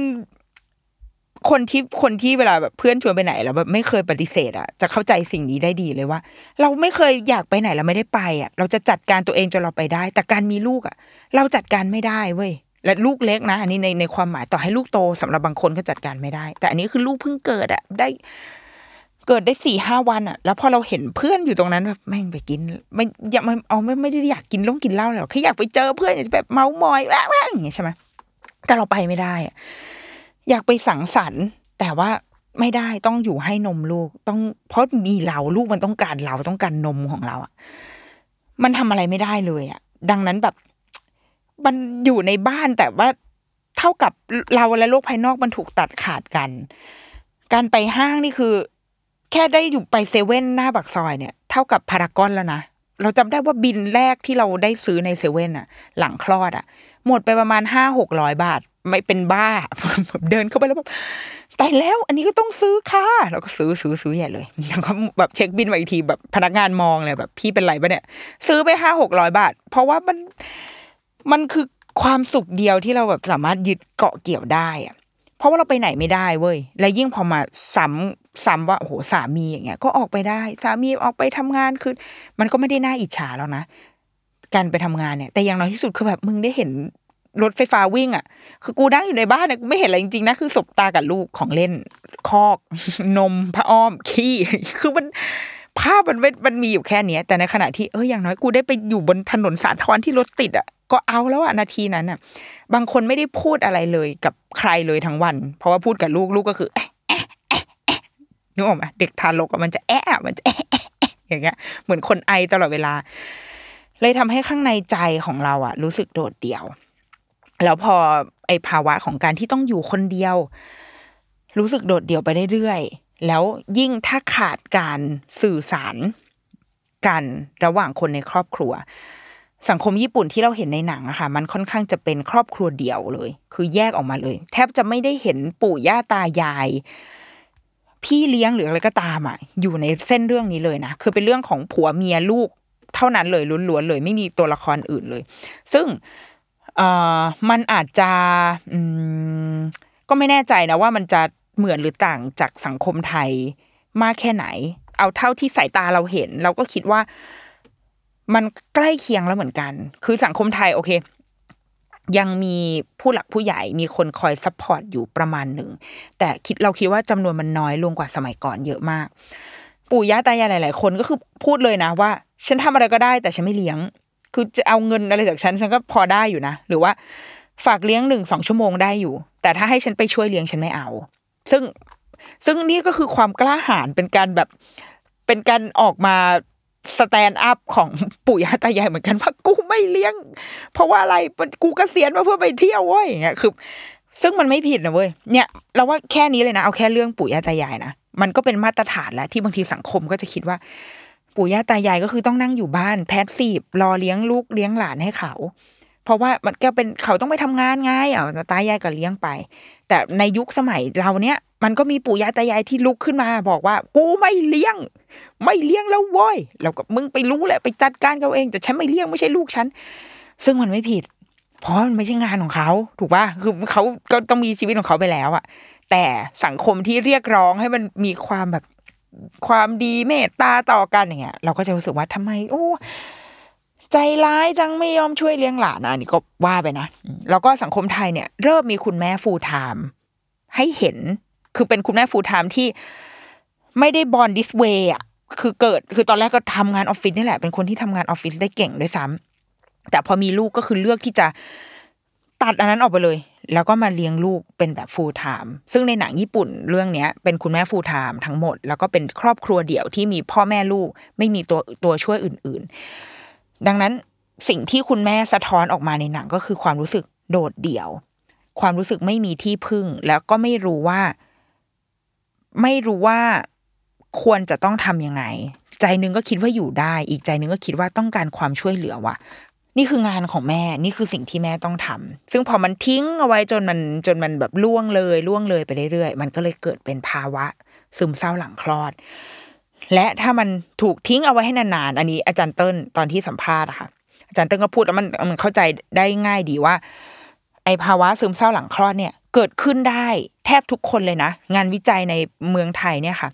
คนที่คนที่เวลาแบบเพื่อนชวนไปไหนแล้วแบบไม่เคยปฏิเสธอะจะเข้าใจสิ่งนี้ได้ดีเลยว่า เราไม่เคยอยากไปไหนแล้วไม่ได้ไปอะ เราจะจัดการตัวเองจนเราไปได้ แต่การมีลูกอะ เราจัดการไม่ได้เว้ยและลูกเล็กนะ อันนี้ในในความหมายต่อให้ลูกโตสำหรับบางคนก็จัดการไม่ได้ แต่อันนี้คือลูกเพิ่งเกิดอะได้ เกิดได้สี่ห้าวันอะแล้วพอเราเห็นเพื่อนอยู่ตรงนั้นแบบแม่งไปกิน ไม่อยากมันเอาไม่ไม่ได้อยากกินล่องกินเหล้าหรอกแค่อยากไปเจอเพื่อนอยากแบบเมามอยแว่ๆอย่างเงี้ยใช่ไหมแต่เราไปไม่ได้อะอยากไปสังสรรค์แต่ว่าไม่ได้ต้องอยู่ให้นมลูกต้องเพราะมีเราลูกมันต้องการเราต้องการนมของเราอะมันทำอะไรไม่ได้เลยอะดังนั้นแบบ มันอยู่ในบ้านแต่ว่าเท่ากับเราและโลกภายนอกมันถูกตัดขาดกัน การไปห้างนี่คือ แค่ได้อยู่ไปเซเว่นหน้าปากซอยเนี่ยเท่ากับพารากอนแล้วนะ เราจำได้ว่าบินแรกที่เราได้ซื้อในเซเว่นอะหลังคลอดอะหมดไปประมาณห้าหกร้อยบาท ไม่เป็นบ้าเดินเข้าไปแล้วแบบตายแล้วอันนี้ก็ต้องซื้อค่ะเราก็ซื้อซื้อซื้อใหญ่เลยแล้วก็แบบเช็คบินมาอีกทีแบบพนักงานมองเลยแบบ พี่เป็นไรปะเนี่ย ซื้อไปห้าหกร้อยบาท เพราะว่ามันมันคือความสุขเดียวที่เราแบบสามารถยึดเกาะเกี่ยวได้อะเพราะว่าเราไปไหนไม่ได้เว้ย และยิ่งพอมาซ้ำ ซ้ำว่าโอ้โหสามีอย่างเงี้ยก็ออกไปได้ สามีออกไปทำงานคือ มันก็ไม่ได้น่าอิจฉาแล้วนะการไปทำงานเนี่ย แต่อย่างน้อยที่สุดคือแบบมึงได้เห็นรถไฟฟ้าวิ่งอะ คือกูนั่งอยู่ในบ้านเนี่ยกูไม่เห็นอะไรจริงๆนะคือสบตากับลูกของเล่น คอกนมพระอ้อมขี้คือมันภาพมันม,มันมีอยู่แค่เนี้ยแต่ในขณะที่เอออย่างน้อยกูได้ไปอยู่บนถนนสาทรที่รถติดอะก็เอาแล้วอะนาทีนั้นอะบางคนไม่ได้พูดอะไรเลยกับใครเลยทั้งวัน เพราะว่าพูดกับลูกลูกก็คืออะแอะแอะแอะ นึกออกไหมเด็กทารกมันจะแอะมันจะแอะแอะแอะอย่างเงี้ย เหมือนคนไอตลอดเวลา เลยทำให้ข้างในใจของเราอะรู้สึกโดดเดี่ยว แล้วพอไอภาวะของการที่ต้องอยู่คนเดียว รู้สึกโดดเดี่ยวไปเรื่อยๆแล้วยิ่งถ้าขาดการสื่อสารกันระหว่างคนในครอบครัว สังคมญี่ปุ่นที่เราเห็นในหนังอะค่ะ มันค่อนข้างจะเป็นครอบครัวเดี่ยวเลย คือแยกออกมาเลย แทบจะไม่ได้เห็นปู่ย่าตายาย พี่เลี้ยงหรืออะไรก็ตามอะอยู่ในเส้นเรื่องนี้เลยนะคือเป็นเรื่องของผัวเมียลูกเท่านั้นเลยล้วนๆเลย ไม่มีตัวละครอื่นเลย ซึ่งเอ่อมันอาจจะอืมก็ไม่แน่ใจนะว่ามันจะเหมือนหรือต่างจากสังคมไทยมากแค่ไหน เอาเท่าที่สายตาเราเห็น เราก็คิดว่ามันใกล้เคียงแล้วเหมือนกัน คือสังคมไทยโอเค ยังมีผู้หลักผู้ใหญ่มีคนคอย support อยู่ประมาณหนึ่งแต่คิดเราคิดว่าจำนวนมันน้อยลงกว่าสมัยก่อนเยอะมาก ปู่ย่าตายายหลาย ๆ คนก็คือพูดเลยนะว่า ฉันทำอะไรก็ได้ แต่ฉันไม่เลี้ยง คือจะเอาเงินอะไรจากฉันฉันก็พอได้อยู่นะ หรือว่าฝากเลี้ยงหนึ่งสองชั่วโมงได้อยู่ แต่ถ้าให้ฉันไปช่วยเลี้ยงฉันไม่เอา ซึ่งซึ่งนี่ก็คือความกล้าหาญเป็นการแบบเป็นการออกมา stand up ของปู่ย่าตายายเหมือนกันว่ากูไม่เลี้ยง เพราะว่าอะไรกูเกษียณมาเพื่อไปเที่ยวเว้ยอย่างเงี้ยคือ ซึ่งมันไม่ผิดนะเว้ยเนี่ย เราว่าแค่นี้เลยนะเอาแค่เรื่องปู่ย่าตายายนะมันก็เป็นมาตรฐานแล้วที่บางทีสังคมก็จะคิดว่า ปู่ย่าตายายก็คือต้องนั่งอยู่บ้านแพสซีฟรอเลี้ยงลูกเลี้ยงหลานให้เขา เพราะว่ามันก็เป็นเขาต้องไปทำงานไงอะตายายก็เลี้ยงไป แต่ในยุคสมัยเราเนี้ยมันก็มีปู่ย่าตายายที่ลุกขึ้นมา บอกว่า กูไม่เลี้ยง ไม่เลี้ยงแล้วโว้ยแล้วก็มึงไปรู้แหละไปจัดการเขาเองแต่ฉันไม่เลี้ยงไม่ใช่ลูกฉันซึ่งมันไม่ผิด เพราะมันไม่ใช่งานของเขา ถูกป่ะคือเขาก็ต้องมีชีวิตของเขาไปแล้วอะแต่สังคมที่เรียกร้องให้มันมีความแบบความดีเมตตาต่อกันอย่างเงี้ยเราก็จะรู้สึกว่าทำไม โอ้ ใจร้ายจังไม่ยอมช่วยเลี้ยงหลานอันนี้ก็ว่าไปนะ แล้วก็สังคมไทยเนี่ย เริ่มมีคุณแม่ full-time ให้เห็น คือเป็นคุณแม่ full-time ที่ไม่ได้ born this way อะคือเกิด คือตอนแรกก็ทำงานออฟฟิศนี่แหละ เป็นคนที่ทำงานออฟฟิศได้เก่งด้วยซ้ำแต่พอมีลูกก็คือเลือกที่จะตัดอันนั้นออกไปเลย แล้วก็มาเลี้ยงลูกเป็นแบบฟูลไทม์ซึ่งในหนังญี่ปุ่นเรื่องเนี้ย เป็นคุณแม่ฟูลไทม์ทั้งหมด แล้วก็เป็นครอบครัวเดี่ยวที่มีพ่อแม่ลูก ไม่มีตัวตัวช่วยอื่น ๆ ดังนั้นสิ่งที่คุณแม่สะท้อนออกมาในหนังก็คือความรู้สึกโดดเดี่ยว ความรู้สึกไม่มีที่พึ่ง แล้วก็ไม่รู้ว่า ไม่รู้ว่าควรจะต้องทำยังไง ใจนึงก็คิดว่าอยู่ได้ อีกใจนึงก็คิดว่าต้องการความช่วยเหลือว่ะ นี่คืองานของแม่ นี่คือสิ่งที่แม่ต้องทำซึ่งพอมันทิ้งเอาไว้จนมันจนมันแบบล่วงเลยล่วงเลยไปเรื่อยๆ มันก็เลยเกิดเป็นภาวะซึมเศร้าหลังคลอด และถ้ามันถูกทิ้งเอาไว้ให้นานๆ อันนี้อาจารย์เติ้ลตอนที่สัมภาษณ์อะค่ะ อาจารย์เติ้ลก็พูดแล้วมันมันเข้าใจได้ง่ายดีว่า ไอภาวะซึมเศร้าหลังคลอดเนี่ยเกิดขึ้นได้แทบทุกคนเลยนะ งานวิจัยในเมืองไทยเนี่ยค่ะ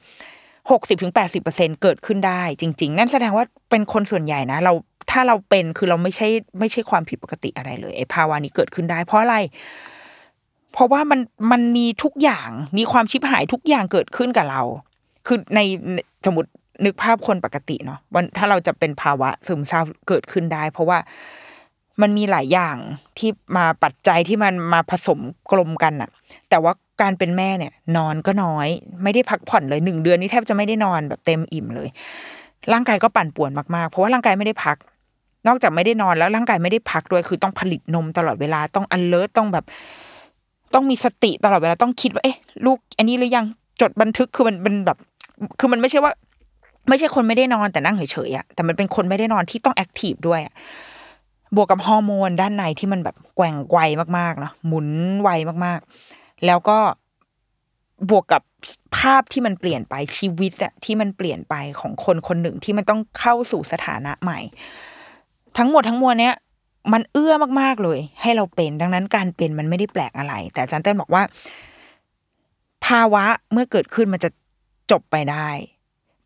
หกสิบถึงแปดสิบเปอร์เซ็นเกิดขึ้นได้จริง ๆ นั่นแสดงว่าเป็นคนส่วนใหญ่นะ เราถ้าเราเป็นคือเราไม่ใช่ไม่ใช่ความผิดปกติอะไรเลยไอภาวะนี้เกิดขึ้นได้ เพราะอะไร เพราะว่ามันมันมีทุกอย่างมีความชิบหายทุกอย่างเกิดขึ้นกับเรา คือในสมมตินึกภาพคนปกติเนาะวันถ้าเราจะเป็นภาวะซึมเศร้าเกิดขึ้นได้ เพราะว่ามันมีหลายอย่างที่มาปัจจัยที่มันมาผสมกลมกันอะแต่ว่าการเป็นแม่เนี่ย นอนก็น้อย ไม่ได้พักผ่อนเลยหนึ่งเดือนนี้แทบจะไม่ได้นอนแบบเต็มอิ่มเลย ร่างกายก็ปั่นป่วนมากๆ เพราะว่าร่างกายไม่ได้พัก นอกจากไม่ได้นอนแล้วร่างกายไม่ได้พักด้วย คือต้องผลิตนมตลอดเวลาต้อง alert ต้องแบบ ต้องมีสติตลอดเวลาต้องคิดว่าเอ๊ะ ลูก อันนี้หรือยังจดบันทึกคือมันเป็นแบบ คือมันไม่ใช่ว่า ไม่ใช่คนไม่ได้นอนแต่นั่งเฉยๆอะแต่มันเป็นคนไม่ได้นอนที่ต้อง active ด้วยอะบวกกับฮอร์โมนด้านในที่มันแบบแกว่งไวมากๆเนาะหมุนไวมากๆ แล้วก็บวกกับภาพที่มันเปลี่ยนไปชีวิตอะที่มันเปลี่ยนไปของคนคนหนึ่งที่มันต้องเข้าสู่สถานะใหม่ ทั้งหมดทั้งมวลเนี้ยมันเอื้อมากๆเลย ให้เราเป็นดังนั้นการเป็นมันไม่ได้แปลกอะไร แต่อาจารย์เต้นบอกว่า ภาวะเมื่อเกิดขึ้นมันจะ จบไปได้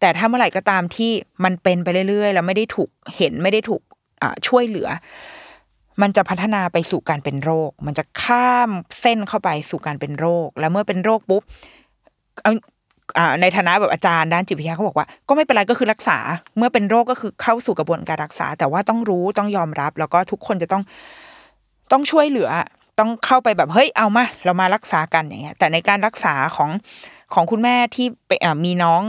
แต่ถ้าเมื่อไหร่ก็ตามที่มันเป็นไปเรื่อยๆ แล้วไม่ได้ถูกเห็นไม่ได้ถูกช่วยเหลือ มันจะพัฒนาไปสู่การเป็นโรค มันจะข้ามเส้นเข้าไปสู่การเป็นโรค แล้วเมื่อเป็นโรคปุ๊บเอาในฐานะแบบอาจารย์ด้านจิตวิทยาเขาบอกว่าก็ไม่เป็นไรก็คือรักษา เมื่อเป็นโรคก็คือเข้าสู่กระบวนการรักษา แต่ว่าต้องรู้ต้องยอมรับ แล้วก็ทุกคนจะต้องต้องช่วยเหลือ ต้องเข้าไปแบบเฮ้ยเอามาเรามารักษากันอย่างเงี้ยแต่ในการรักษาของ ของคุณแม่ที่มีน้อง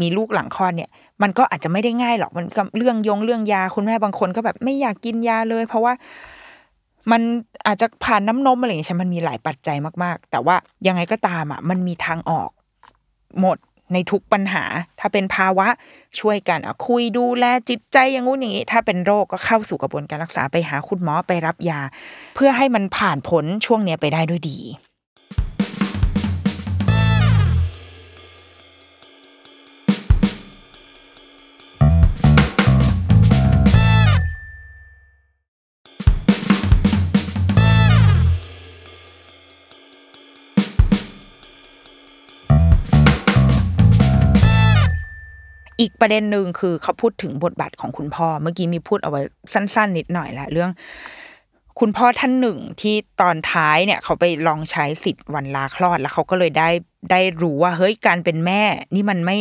มีลูกหลังคลอดเนี่ย มันก็อาจจะไม่ได้ง่ายหรอกมันเรื่องยงเรื่องยาคุณแม่บางคนก็แบบไม่อยากกินยาเลย เพราะว่ามันอาจจะผ่านน้ำนมอะไรอย่างเงี้ยมันมีหลายปัจจัยมากๆ แต่ว่ายังไงก็ตามอะ มันมีทางออกหมดในทุกปัญหา ถ้าเป็นภาวะช่วยกันคุยดูแลจิตใจอย่างงู้นอย่างนี้ ถ้าเป็นโรคก็เข้าสู่กระบวนการรักษาไปหาคุณหมอไปรับยา เพื่อให้มันผ่านผลช่วงเนี้ยไปได้ด้วยดี อีกประเด็นหนึ่งคือเขาพูดถึงบทบาทของคุณพ่อ เมื่อกี้มีพูดเอาไว้สั้น ๆ นิดหน่อยแหละเรื่อง คุณพ่อท่านหนึ่งที่ตอนท้ายเนี่ย เขาไปลองใช้สิทธิ์วันลาคลอดแล้วเขาก็เลยได้ได้รู้ว่าเฮ้ยการเป็นแม่ นี่มันไม่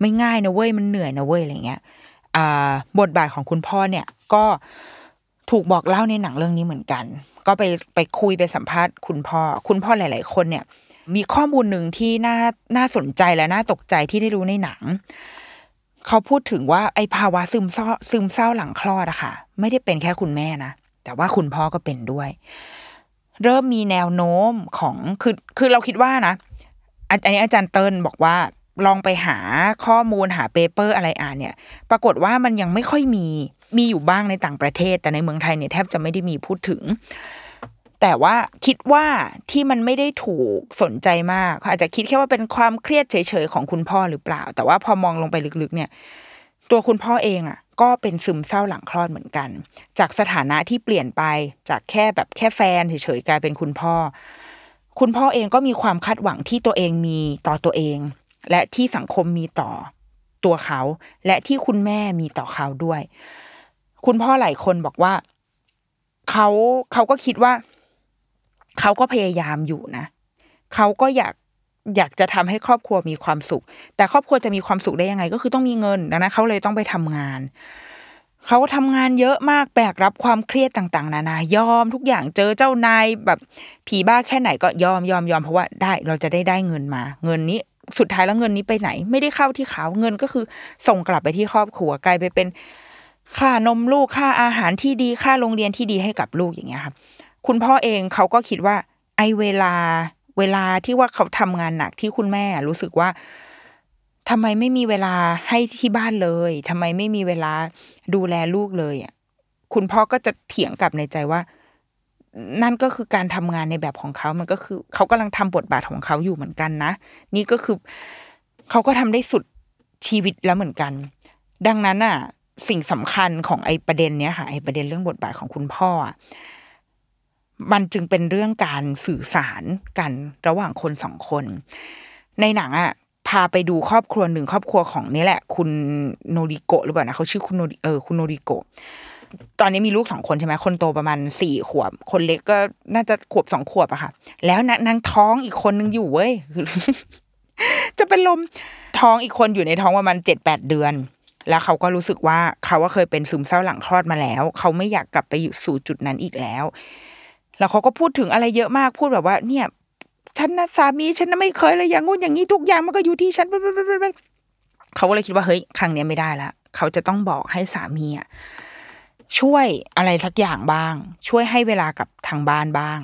ไม่ง่ายนะเว้ยมันเหนื่อยนะเว้ยอะไรเงี้ยบทบาทของคุณพ่อเนี่ยก็ถูกบอกเล่าในหนังเรื่องนี้เหมือนกัน ก็ไปไปคุยไปสัมภาษณ์คุณพ่อ คุณพ่อหลาย ๆ คนเนี่ย มีข้อมูลหนึ่งที่น่าน่าสนใจและน่าตกใจที่ได้รู้ในหนัง เขาพูดถึงว่าไอ้ภาวะซึมเศร้าซึมเศร้าหลังคลอดอะค่ะ ไม่ได้เป็นแค่คุณแม่นะ แต่ว่าคุณพ่อก็เป็นด้วย เริ่มมีแนวโน้มของคือคือเราคิดว่านะ อันนี้อาจารย์เตินบอกว่าลองไปหาข้อมูลหาเปเปอร์อะไรอ่านเนี่ย ปรากฏว่ามันยังไม่ค่อยมีมีอยู่บ้างในต่างประเทศ แต่ในเมืองไทยเนี่ยแทบจะไม่ได้มีพูดถึง แต่ว่าคิดว่าที่มันไม่ได้ถูกสนใจมากอาจจะคิดแค่ว่าเป็นความเครียดเฉยๆของคุณพ่อหรือเปล่า แต่ว่าพอมองลงไปลึกๆ เนี่ย ตัวคุณพ่อเองอะ ก็เป็นซึมเศร้าหลังคลอดเหมือนกัน จากสถานะที่เปลี่ยนไปจากแค่แบบแค่แฟนเฉยๆกลายเป็นคุณพ่อ คุณพ่อเองก็มีความคาดหวังที่ตัวเองมีต่อตัวเอง และที่สังคมมีต่อตัวเขา และที่คุณแม่มีต่อเขาด้วย คุณพ่อหลายคนบอกว่าเขาเขาก็คิดว่า เขาก็พยายามอยู่นะเขาก็อยากอยากจะทำให้ครอบครัวมีความสุข แต่ครอบครัวจะมีความสุขได้ยังไง ก็คือต้องมีเงินดังนั้นเขาเลยต้องไปทำงานเขาทำงานเยอะมากแบกรับความเครียดต่าง ๆ นานายอมทุกอย่างเจอเจ้านายแบบผีบ้าแค่ไหนก็ยอมยอมยอมเพราะว่าได้เราจะได้ได้เงินมา เงินนี้สุดท้ายแล้วเงินนี้ไปไหน ไม่ได้เข้าที่เขาเงินก็คือส่งกลับไปที่ครอบครัวกลายไปเป็นค่านมลูกค่าอาหารที่ดีค่าโรงเรียนที่ดีให้กับลูกอย่างเงี้ยครับ คุณพ่อเองเขาก็คิดว่า ไอเวลาเวลาที่ว่าเขาทำงานหนักที่คุณแม่รู้สึกว่าทำไมไม่มีเวลาให้ที่บ้านเลยทำไมไม่มีเวลาดูแลลูกเลยอะคุณพ่อก็จะเถียงกลับในใจว่า นั่นก็คือการทำงานในแบบของเขา มันก็คือ เขากำลังทำบทบาทของเขาอยู่เหมือนกันนะ นี่ก็คือเขาก็ทำได้สุดชีวิตแล้วเหมือนกัน ดังนั้นอะ สิ่งสำคัญของไอ้ประเด็นเนี้ยค่ะไอ้ประเด็นเรื่องบทบาทของคุณพ่ออะ มันจึงเป็นเรื่องการสื่อสารกันระหว่างคนสองคน ในหนังอะพาไปดูครอบครัวหนึ่งครอบครัวของนี่แหละ คุณโนริโกะหรือเปล่านะเขาชื่อคุณโนริเออคุณโนริโกะตอนนี้มีลูกสองคนใช่ไหมคนโตประมาณสี่ขวบ คนเล็กก็น่าจะขวบสองขวบอะค่ะ แล้วนางนางท้องอีกคนนึงอยู่เว้ยจะเป็นลมท้องอีกคนอยู่ในท้องประมาณเจ็ดแปดเดือน แล้วเขาก็รู้สึกว่าเขาว่าเคยเป็นซึมเศร้าหลังคลอดมาแล้ว เขาไม่อยากกลับไปอยู่สู่จุดนั้นอีกแล้ว แล้วเขาก็พูดถึงอะไรเยอะมากพูดแบบว่า เนี่ย ฉันนะสามีฉันนะไม่เคยเลยอย่างงู้นอย่างนี้ทุกอย่างมันก็อยู่ที่ฉันเขาก็เลยคิดว่าเฮ้ยครั้งนี้ไม่ได้ละเขาจะต้องบอกให้สามีอะช่วยอะไรสักอย่างบ้าง ช่วยให้เวลากับทางบ้านบ้าง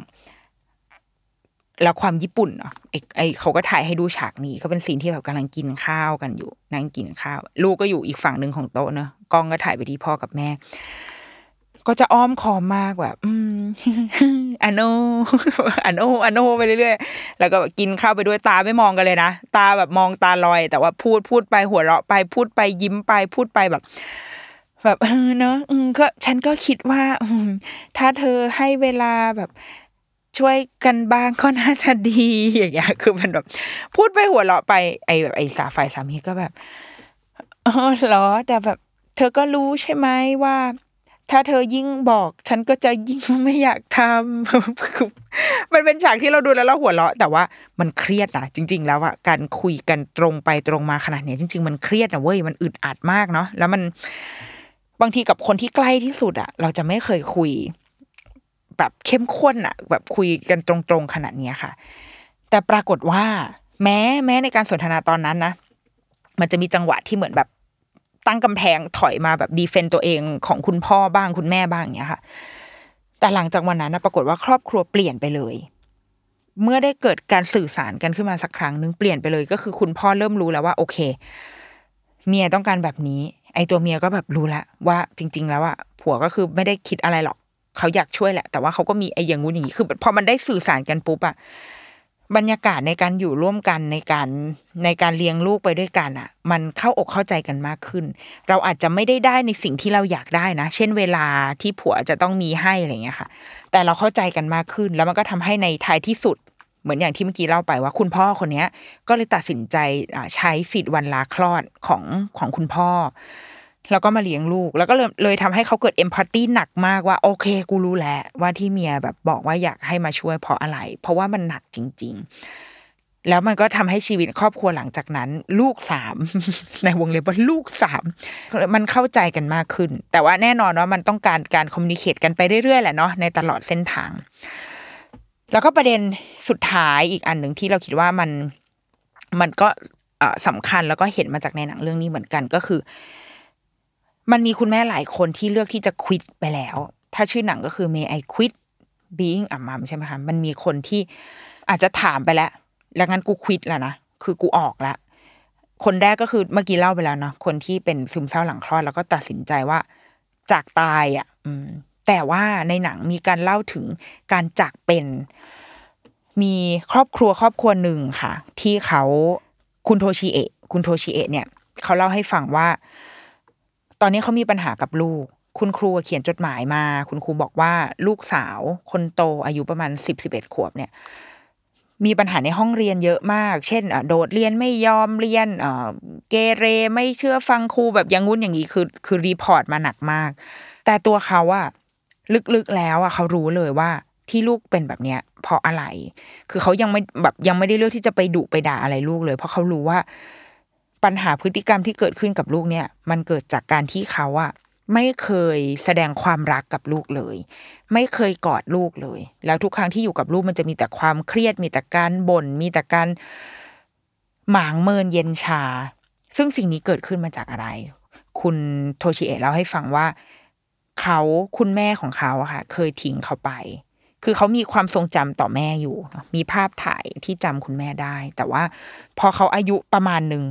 แล้วความญี่ปุ่นเนาะไอ้ไอเขาก็ถ่ายให้ดูฉากนี้ก็เป็นซีนที่แบบกำลังกินข้าวกันอยู่นั่งกินข้าว ลูกก็อยู่อีกฝั่งหนึ่งของโต๊ะเนอะกล้องก็ถ่ายไปที่พ่อกับแม่ ก็จะอ้อมคอมมากแบบอืมอโนอโนอโนไปเรื่อยๆ แล้วก็กินข้าวไปด้วยตาไม่มองกันเลยนะ ตาแบบมองตาลอย แต่ว่าพูดพูดไปหัวเราะไปพูดไปยิ้มไปพูดไปแบบ แบบเออเนอะอืมก็ฉันก็คิดว่าถ้าเธอให้เวลาแบบช่วยกันบ้างก็น่าจะดีอย่างเงี้ยคือมันแบบ พูดไปหัวเราะไปไอแบบไอสาฝ่ายสามีก็แบบอ๋อเหรอแต่แบบ เธอก็รู้ใช่ไหมว่า ถ้าเธอยิ่งบอก ฉันก็จะยิ่งไม่อยากทำมันเป็นฉากที่เราดูแล้วเราหัวเราะ แต่ว่ามันเครียดนะจริง ๆ แล้วอะการคุยกันตรงไปตรงมาขนาดนี้จริง ๆ มันเครียดนะเว้ยมันอึดอัดมากเนาะแล้วมันบางทีกับคนที่ใกล้ที่สุดอะเราจะไม่เคยคุย แบบเข้มข้นอะแบบคุยกันตรงๆขนาดนี้ค่ะ แต่ปรากฏว่า แม้แม้ในการสนทนาตอนนั้นนะมันจะมีจังหวะที่เหมือนแบบ ตั้งกำแพงถอยมาแบบดีเฟนต์ตัวเองของคุณพ่อบ้างคุณแม่บ้างเงี้ยค่ะ แต่หลังจากวันนั้นนะปรากฏว่าครอบครัวเปลี่ยนไปเลย เมื่อได้เกิดการสื่อสารกันขึ้นมาสักครั้งนึงเปลี่ยนไปเลยก็คือคุณพ่อเริ่มรู้แล้วว่าโอเค เมียต้องการแบบนี้ ไอตัวเมียก็แบบรู้ล้วว่าจริง ๆ แล้วอะผัวก็คือไม่ได้คิดอะไรหรอกเขาอยากช่วยแหละ แต่ว่าเขาก็มีไออย่างงู้นอย่างนี้คือพอมันได้สื่อสารกันปุ๊บอะ บรรยากาศในการอยู่ร่วมกันในการในการเลี้ยงลูกไปด้วยกันอะมันเข้าอกเข้าใจกันมากขึ้น เราอาจจะไม่ได้ได้ในสิ่งที่เราอยากได้นะ เช่นเวลาที่ผัวจะต้องมีให้อะไรเงี้ยค่ะ แต่เราเข้าใจกันมากขึ้น แล้วมันก็ทำให้ในท้ายที่สุด เหมือนอย่างที่เมื่อกี้เล่าไปว่า คุณพ่อคนเนี้ย ก็เลยตัดสินใจใช้สิทธิ์วันลาคลอดของของคุณพ่อ แล้วก็มาเลี้ยงลูก แล้วก็เลยเลยทำให้เขาเกิดเอมพัตตีหนักมากว่า โอเค กูรู้แล้วว่าที่เมียแบบบอกว่าอยากให้มาช่วยเพราะอะไร เพราะว่ามันหนักจริง ๆ แล้วมันก็ทำให้ชีวิตครอบครัวหลังจากนั้น ลูกสามในวงเล็บว่าลูกสามมันเข้าใจกันมากขึ้น แต่ว่าแน่นอนว่ามันต้องการการคอมมิวนิเคตกันไปเรื่อยๆแหละเนาะในตลอดเส้นทาง แล้วก็ประเด็นสุดท้ายอีกอันหนึ่งที่เราคิดว่ามันมันก็เอ่อสำคัญแล้วก็เห็นมาจากในหนังเรื่องนี้เหมือนกันก็คือ มันมีคุณแม่หลายคนที่เลือกที่จะควิดไปแล้ว ถ้าชื่อหนังก็คือ May I quit being a mom ใช่ไหมคะมันมีคนที่อาจจะถามไปแล้ว แล้วงั้นกูควิดแล้วนะคือกูออกแล้วคนแรกก็คือเมื่อกี้เล่าไปแล้วเนาะคนที่เป็นซึมเศร้าหลังคลอดแล้วก็ตัดสินใจว่า จากตายอะ อืม แต่ว่าในหนังมีการเล่าถึงการจากเป็น มีครอบครัวครอบครัวหนึ่งค่ะ ที่เขาคุณโทชิเอะ คุณโทชิเอะเนี่ย เขาเล่าให้ฟังว่า ตอนนี้เขามีปัญหากับลูก คุณครูเขียนจดหมายมา คุณครูบอกว่าลูกสาวคนโตอายุประมาณสิบสิบเอ็ดขวบเนี่ย มีปัญหาในห้องเรียนเยอะมาก เช่นโดดเรียนไม่ยอมเรียนเอ่อเกเรไม่เชื่อฟังครูแบบอย่างงุ้นอย่างนี้คือ คือ report มาหนักมาก แต่ตัวเขาอะลึกๆแล้วอะเขารู้เลยว่าที่ลูกเป็นแบบเนี้ยเพราะอะไร คือเขายังไม่แบบยังไม่ได้เลือกที่จะไปดุไปด่าอะไรลูกเลย เพราะเขารู้ว่า ปัญหาพฤติกรรมที่เกิดขึ้นกับลูกเนี่ย มันเกิดจากการที่เขาอะไม่เคยแสดงความรักกับลูกเลย ไม่เคยกอดลูกเลย แล้วทุกครั้งที่อยู่กับลูกมันจะมีแต่ความเครียด มีแต่การบ่น มีแต่การหมางเมินเย็นชา ซึ่งสิ่งนี้เกิดขึ้นมาจากอะไร คุณโทชิเอะเล่าให้ฟังว่าเขาคุณแม่ของเขาอะค่ะ เคยทิ้งเขาไป คือเขามีความทรงจำต่อแม่อยู่ มีภาพถ่ายที่จำคุณแม่ได้ แต่ว่าพอเขาอายุประมาณหนึ่ง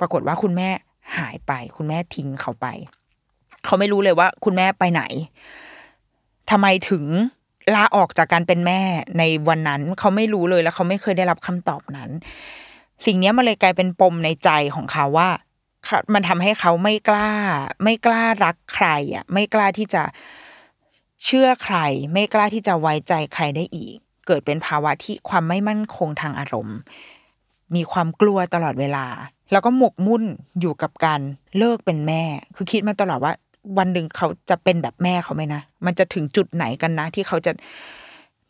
ปรากฏว่าคุณแม่หายไป คุณแม่ทิ้งเขาไป เขาไม่รู้เลยว่า คุณแม่ไปไหนทำไมถึงลาออกจากการเป็นแม่ในวันนั้น เขาไม่รู้เลยแล้วเขาไม่เคยได้รับคำตอบนั้น สิ่งนี้มันเลยกลายเป็นปมในใจของเขาว่ามันทำให้เขาไม่กล้า ไม่กล้ารักใครอะ ไม่กล้าที่จะเชื่อใคร ไม่กล้าที่จะไว้ใจใครได้อีก เกิดเป็นภาวะที่ความไม่มั่นคงทางอารมณ์ มีความกลัวตลอดเวลา แล้วก็หมกมุ่นอยู่กับการเลิกเป็นแม่ คือคิดมาตลอดว่า วันหนึ่งเขาจะเป็นแบบแม่เขาไหมนะ มันจะถึงจุดไหนกันนะ ที่เขาจะ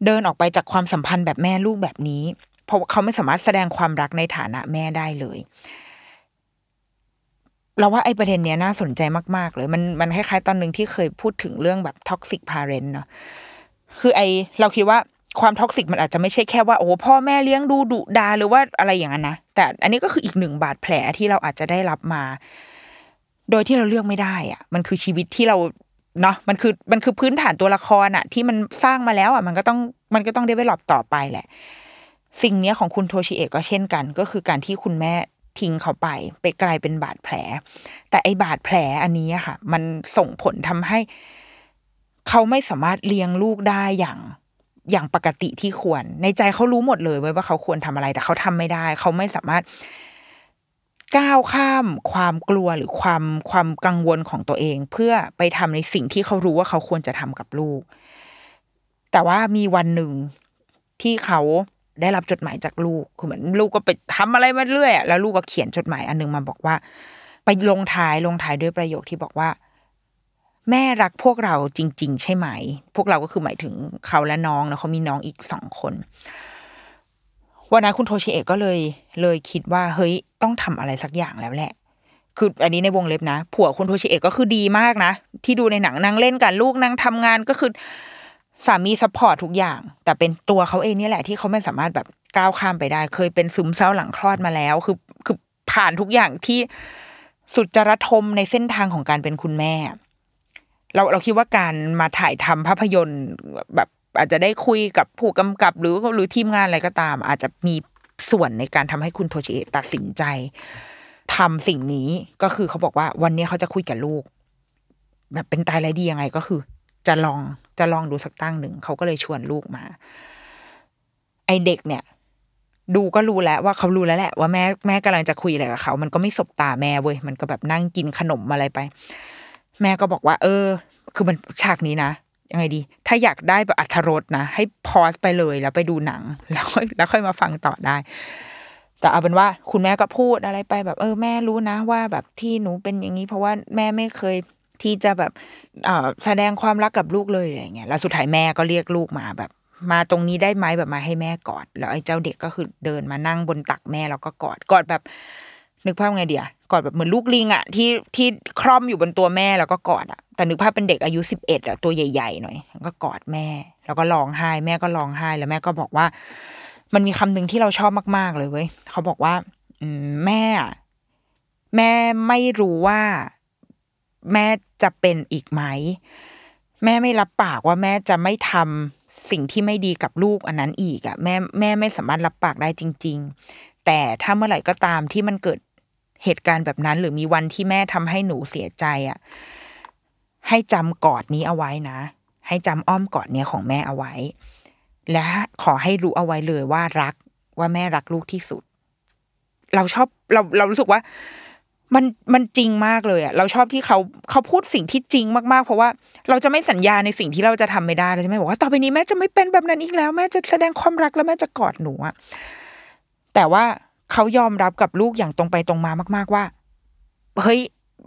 เดินออกไปจากความสัมพันธ์แบบแม่ลูกแบบนี้ เพราะเขาไม่สามารถแสดงความรักในฐานะแม่ได้เลยเราว่าไอ้ประเด็นเนี้ยน่าสนใจมาก ๆ เลย มันมันคล้ายๆตอนหนึ่งที่เคยพูดถึงเรื่องแบบ toxic parent เนาะคือไอเราคิดว่า ความ toxic มันอาจจะไม่ใช่แค่ว่าโอ้พ่อแม่เลี้ยงดูดุดาหรือว่าอะไรอย่างนั้นนะแต่อันนี้ก็คืออีกหนึ่งบาดแผลที่เราอาจจะได้รับมา โดยที่เราเลือกไม่ได้อะมันคือชีวิตที่เราเนาะมันคือมันคือพื้นฐานตัวละครอะที่มันสร้างมาแล้วอะมันก็ต้องมันก็ต้องได้ไปหลอบต่อไปแหละ สิ่งเนี้ยของคุณโทชิเอะก็เช่นกัน ก็คือการที่คุณแม่ทิ้งเขาไป ไปกลายเป็นบาดแผล แต่ไอบาดแผลอันนี้ค่ะ มันส่งผลทำให้ เขาไม่สามารถเลี้ยงลูกได้อย่าง อย่างปกติที่ควร ในใจเขารู้หมดเลยว่าเขาควรทำอะไร แต่เขาทำไม่ได้ เขาไม่สามารถก้าวข้ามความกลัวหรือความความกังวลของตัวเอง เพื่อไปทำในสิ่งที่เขารู้ว่าเขาควรจะทำกับลูก แต่ว่ามีวันหนึ่งที่เขาได้รับจดหมายจากลูกคือเหมือนลูกก็ไปทำอะไรมาเรื่อยแล้วลูกก็เขียนจดหมายอันนึงมาบอกว่า ไปลงท้ายลงท้ายด้วยประโยคที่บอกว่า แม่รักพวกเราจริง ๆ ใช่ไหม พวกเราก็คือหมายถึงเขาและน้องนะเขามีน้องอีกสองคนวันนั้นคุณโทชิเอะก็เลยเลยคิดว่าเฮ้ยต้องทำอะไรสักอย่างแล้วแหละ คืออันนี้ในวงเล็บนะ ผัวคุณโทชิเอะก็คือดีมากนะ ที่ดูในหนังนางเล่นกับลูกนางทำงานก็คือสามี support ทุกอย่าง แต่เป็นตัวเขาเองนี่แหละที่เขาไม่สามารถแบบก้าวข้ามไปได้ เคยเป็นซึมเศร้าหลังคลอดมาแล้ว คือคือผ่านทุกอย่างที่สุดจะระทมในเส้นทางของการเป็นคุณแม่ เราเราคิดว่าการมาถ่ายทำภาพยนตร์แบบอาจจะได้คุยกับผู้กำกับ หรือหรือทีมงานอะไรก็ตาม อาจจะมีส่วนในการทำให้คุณโทชิเอะตัดสินใจทำสิ่งนี้ก็คือเขาบอกว่าวันนี้เขาจะคุยกับลูก แบบเป็นตายไรดียังไงก็คือ จะลองจะลองดูสักตั้งหนึ่งเขาก็เลยชวนลูกมา ไอเด็กเนี่ย ดูก็รู้แล้วว่าเขารู้แล้วแหละว่าแม่แม่กำลังจะคุยอะไรกับเขา มันก็ไม่สบตาแม่เว้ยมันก็แบบนั่งกินขนมอะไรไป แม่ก็บอกว่า เออ คือมันฉากนี้นะยังไงดี ถ้าอยากได้แบบอัธรสนะ ให้พอสไปเลยแล้วไปดูหนัง แล้วค่อยแล้วค่อยมาฟังต่อได้ แต่เอาเป็นว่าคุณแม่ก็พูดอะไรไปแบบ เออแม่รู้นะว่าแบบที่หนูเป็นอย่างนี้ เพราะว่าแม่ไม่เคยที่จะแบบแสดงความรักกับลูกเลยอะไรเงี้ยแล้วสุดท้ายแม่ก็เรียกลูกมาแบบ มาตรงนี้ได้ไหมแบบมาให้แม่กอด แล้วไอ้เจ้าเด็กก็คือเดินมานั่งบนตักแม่แล้วก็กอดกอดแบบ นึกภาพไงเดีย กอดแบบเหมือนลูกลิงอะที่ที่คร่อมอยู่บนตัวแม่แล้วก็กอดอะแต่นึกภาพเป็นเด็กอายุสิบเอ็ดอะตัวใหญ่ๆหน่อยก็กอดแม่ แล้วก็ร้องไห้ แม่ก็ร้องไห้แล้วแม่ก็บอกว่า มันมีคำหนึ่งที่เราชอบมาก ๆ เลยเว้ยเขาบอกว่า อืมแม่ แม่ไม่รู้ว่า แม่จะเป็นอีกไหม แม่ไม่รับปากว่าแม่จะไม่ทำสิ่งที่ไม่ดีกับลูกอันนั้นอีกอะ่ะแม่แม่ไม่สามารถรับปากได้จริง ๆ แต่ถ้าเมื่อไหร่ก็ตามที่มันเกิด เหตุการณ์แบบนั้น หรือมีวันที่แม่ทำให้หนูเสียใจอะ่ะ ให้จำกอดนี้เอาไว้นะ ให้จำอ้อมกอดเนี้ยของแม่เอาไว้ และขอให้รู้เอาไว้เลยว่ารักว่าแม่รักลูกที่สุด เราชอบเราเรารู้สึกว่า มันมันจริงมากเลยอะเราชอบที่เขาเขาพูดสิ่งที่จริงมากๆ เพราะว่าเราจะไม่สัญญาในสิ่งที่เราจะทำไม่ได้เราจะไม่บอกว่าต่อไปนี้แม่จะไม่เป็นแบบนั้นอีกแล้ว แม่จะแสดงความรักแล้วแม่จะกอดหนูอะแต่ว่า เขายอมรับกับลูกอย่างตรงไปตรงมามาก ๆว่า เฮ้ย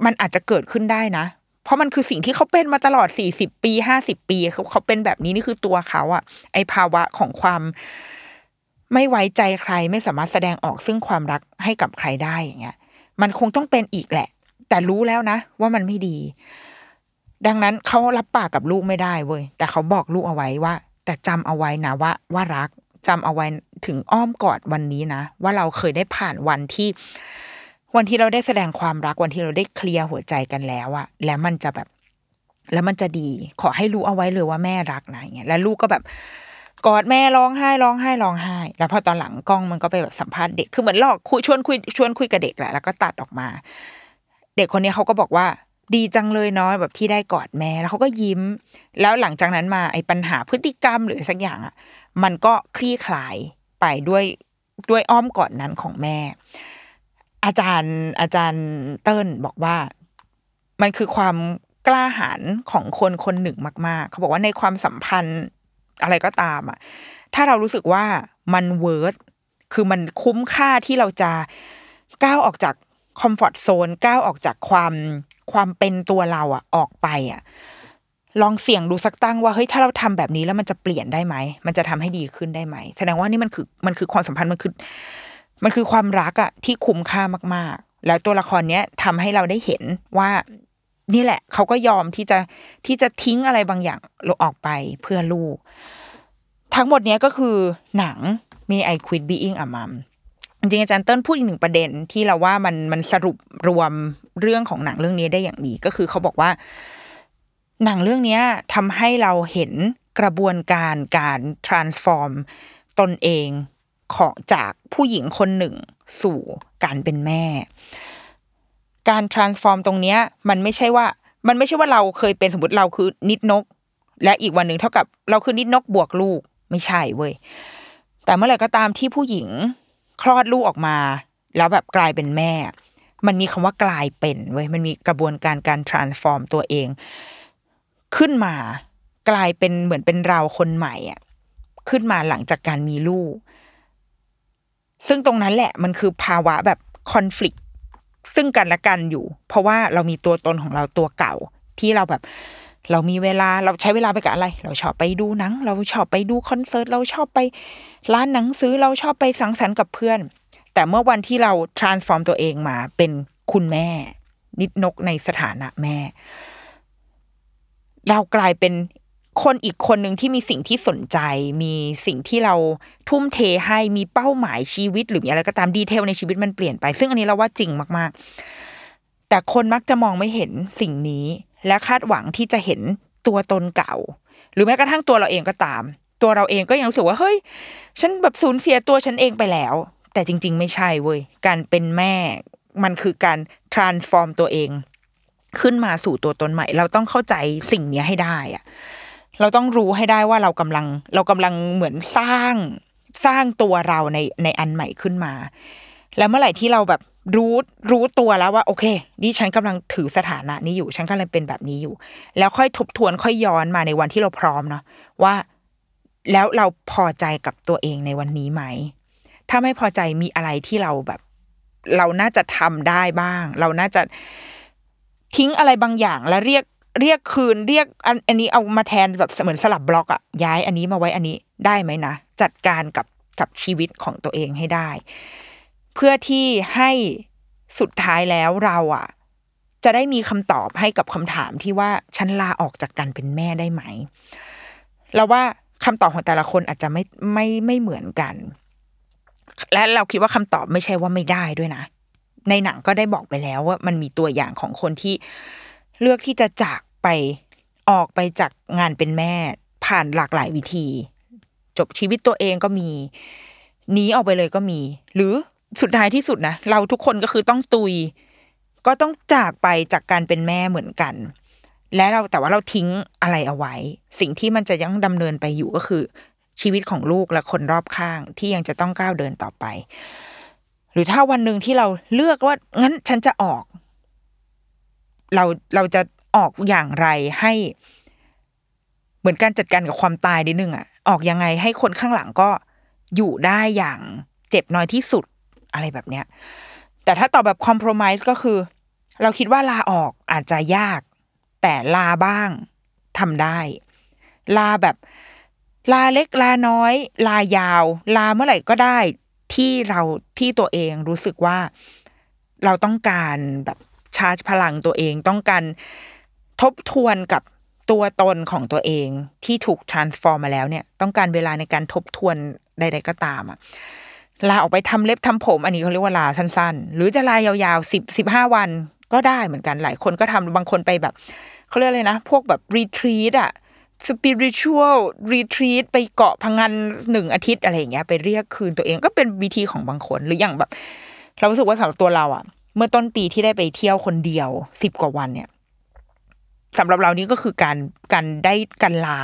มันอาจจะเกิดขึ้นได้นะ เพราะมันคือสิ่งที่เขาเป็นมาตลอดสี่สิบปีห้าสิบปีเขาเขาเป็นแบบนี้นี่คือตัวเขาอะไอภาวะของความ ไม่ไว้ใจใครไม่สามารถแสดงออกซึ่งความรักให้กับใครได้อย่างเงี้ย มันคงต้องเป็นอีกแหละ แต่รู้แล้วนะ ว่ามันไม่ดี ดังนั้นเขารับปากกับลูกไม่ได้เว้ยแต่เขาบอกลูกเอาไว้ว่า แต่จำเอาไว้นะว่าว่ารักจำเอาไว้ ถึงอ้อมกอดวันนี้นะ ว่าเราเคยได้ผ่านวันที่ วันที่เราได้แสดงความรักวันที่เราได้เคลียร์หัวใจกันแล้วอะแล้วมันจะแบบ แล้วมันจะดี ขอให้รู้เอาไว้เลยว่าแม่รักนะเงี้ยแล้วลูกก็แบบกอดแม่ร้องไห้ร้องไห้ร้องไห้ แล้วพอตอนหลังกล้องมันก็ไปแบบสัมภาษณ์เด็กคือเหมือนหลอกคุยชวนคุยชวนคุยกับเด็กแหละแล้วก็ตัดออกมา เด็กคนนี้เขาก็บอกว่าดีจังเลยเนาะแบบที่ได้กอดแม่แล้วเขาก็ยิ้ม แล้วหลังจากนั้นมาไอ้ปัญหาพฤติกรรมหรือสักอย่างอะ มันก็คลี่คลาย ไปด้วยด้วยอ้อมกอดนั้นของแม่ อาจารย์อาจารย์เติ้ลบอกว่า มันคือความกล้าหาญของคนคนหนึ่งมาก ๆ เขาบอกว่าในความสัมพันธ์อะไรก็ตามอะ ถ้าเรารู้สึกว่ามัน worth คือมันคุ้มค่าที่เราจะก้าวออกจาก comfort zone ก้าวออกจากความความเป็นตัวเราอะออกไปอะ ลองเสี่ยงดูสักตั้งว่าเฮ้ยถ้าเราทำแบบนี้แล้วมันจะเปลี่ยนได้ไหมมันจะทำให้ดีขึ้นได้ไหมแสดงว่านี่มันคือมันคือความสัมพันธ์มันคือ มันคือความรักอะที่คุ้มค่ามากๆ แล้วตัวละครเนี้ยทำให้เราได้เห็นว่า นี่แหละ เขาก็ยอมที่จะที่จะทิ้งอะไรบางอย่างลออกไปเพื่อลูก ทั้งหมดเนี้ยก็คือหนัง May I Quit Being a Mom จริงอาจารย์เติ้ลพูดอีกหนึ่งประเด็นที่เราว่ามันมันสรุปรวมเรื่องของหนังเรื่องนี้ได้อย่างดีก็คือเขาบอกว่า หนังเรื่องนี้ทำให้เราเห็นกระบวนการการ transform ตนเองของจากผู้หญิงคนหนึ่งสู่การเป็นแม่ การ transform ตรงเนี้ยมันไม่ใช่ว่า มันไม่ใช่ว่าเราเคยเป็นสมมติเราคือนิดนก และอีกวันหนึ่งเท่ากับเราคือนิดนกบวกลูกไม่ใช่เว้ยแต่เมื่อไหร่ก็ตามที่ผู้หญิงคลอดลูกออกมา แล้วแบบกลายเป็นแม่ มันมีคำว่ากลายเป็นเว้ยมันมีกระบวนการการ transform ตัวเอง ขึ้นมากลายเป็นเหมือนเป็นเราคนใหม่อะขึ้นมาหลังจากการมีลูก ซึ่งตรงนั้นแหละมันคือภาวะแบบคอน FLICT ซึ่งกันและกันอยู่ เพราะว่าเรามีตัวตนของเราตัวเก่า ที่เราแบบ เรามีเวลาเราใช้เวลาไปกับอะไร เราชอบไปดูหนัง เราชอบไปดูคอนเสิร์ตเราชอบไปร้านหนังซื้อเราชอบไปสังสรรค์กับเพื่อน แต่เมื่อวันที่เรา transform ตัวเองมาเป็นคุณแม่ นิดนกในสถานะแม่ เรากลายเป็นคนอีกคนหนึ่งที่มีสิ่งที่สนใจ มีสิ่งที่เราทุ่มเทให้มีเป้าหมายชีวิต หรือมีอะไรก็ตามดีเทลในชีวิตมันเปลี่ยนไป ซึ่งอันนี้เราว่าจริงมากๆ แต่คนมักจะมองไม่เห็นสิ่งนี้ และคาดหวังที่จะเห็นตัวตนเก่า หรือแม้กระทั่งตัวเราเองก็ตาม ตัวเราเองก็ยังรู้สึกว่าเฮ้ย ฉันแบบสูญเสียตัวฉันเองไปแล้ว แต่จริง ๆ ไม่ใช่เว้ยการเป็นแม่มันคือการ transform ตัวเอง ขึ้นมาสู่ตัวตนใหม่ เราต้องเข้าใจสิ่งนี้ให้ได้อะเราต้องรู้ให้ได้ว่าเรากำลัง เรากำลังเหมือนสร้างสร้างตัวเราในในอันใหม่ขึ้นมา แล้วเมื่อไหร่ที่เราแบบรู้รู้ตัวแล้วว่า โอเคนี่ฉันกำลังถือสถานะนี้อยู่ ฉันกำลังเป็นแบบนี้อยู่ แล้วค่อยทบทวนค่อยย้อนมาในวันที่เราพร้อมเนาะว่า แล้วเราพอใจกับตัวเองในวันนี้ไหม ถ้าไม่พอใจมีอะไรที่เราแบบ เราน่าจะทำได้บ้าง เราน่าจะ ทิ้งอะไรบางอย่างแล้วเรียกเรียกคืนเรียกอันอันนี้เอามาแทนแบบเหมือนสลับบล็อกอะย้ายอันนี้มาไว้อันนี้ได้ไหมนะ จัดการกับกับชีวิตของตัวเองให้ได้ เพื่อที่ให้สุดท้ายแล้วเราอะจะได้มีคำตอบให้กับคำถามที่ว่าฉันลาออกจากการเป็นแม่ได้ไหมเราว่าคำตอบของแต่ละคนอาจจะไม่ไม่ไม่เหมือนกัน และเราคิดว่าคำตอบไม่ใช่ว่าไม่ได้ด้วยนะ ในหนังก็ได้บอกไปแล้วว่ามันมีตัวอย่างของคนที่เลือกที่จะจากไปออกไปจากงานเป็นแม่ ผ่านหลากหลายวิธี จบชีวิตตัวเองก็มีหนีออกไปเลยก็มี หรือสุดท้ายที่สุดนะเราทุกคนก็คือต้องตุย ก็ต้องจากไปจากการเป็นแม่เหมือนกัน และเราแต่ว่าเราทิ้งอะไรเอาไว้ สิ่งที่มันจะยังดำเนินไปอยู่ก็คือ ชีวิตของลูกและคนรอบข้างที่ยังจะต้องก้าวเดินต่อไป หรือถ้าวันหนึ่งที่เราเลือกว่างั้นฉันจะออก เราเราจะออกอย่างไรให้ เหมือนการจัดการกับความตายนิดนึงอะออกยังไงให้คนข้างหลังก็อยู่ได้อย่างเจ็บน้อยที่สุดอะไรแบบเนี้ย แต่ถ้าตอบแบบคอม p r o m i s e ก็คือ เราคิดว่าลาออกอาจจะยาก แต่ลาบ้างทำได้ ลาแบบลาเล็กลาน้อย ลายาว ลาเมื่อไหร่ก็ได้ ที่เราที่ตัวเองรู้สึกว่าเราต้องการแบบชาร์จพลังตัวเองต้องการทบทวนกับตัวตนของตัวเองที่ถูก transform มาแล้วเนี่ยต้องการเวลาในการทบทวนใด ๆ ก็ตามอะลาออกไปทำเล็บทำผม อันนี้เขาเรียกว่าลาสั้นๆ หรือจะลายาวๆสิบสิบห้าวันก็ได้เหมือนกันหลายคนก็ทำบางคนไปแบบเขาเรียกอะไรนะ พวกแบบรีทรีตอะ สปิริชวลรีทรีตไปเกาะพังงานหนึ่งอาทิตย์อะไรอย่างเงี้ยไปเรียกคืนตัวเองก็เป็นวิธีของบางคนหรืออย่างแบบ เรารู้สึกว่าสำหรับตัวเราอะเมื่อต้นปีที่ได้ไปเที่ยวคนเดียวสิบกว่าวันเนี่ยสำหรับเรานี่ก็คือการการได้การลา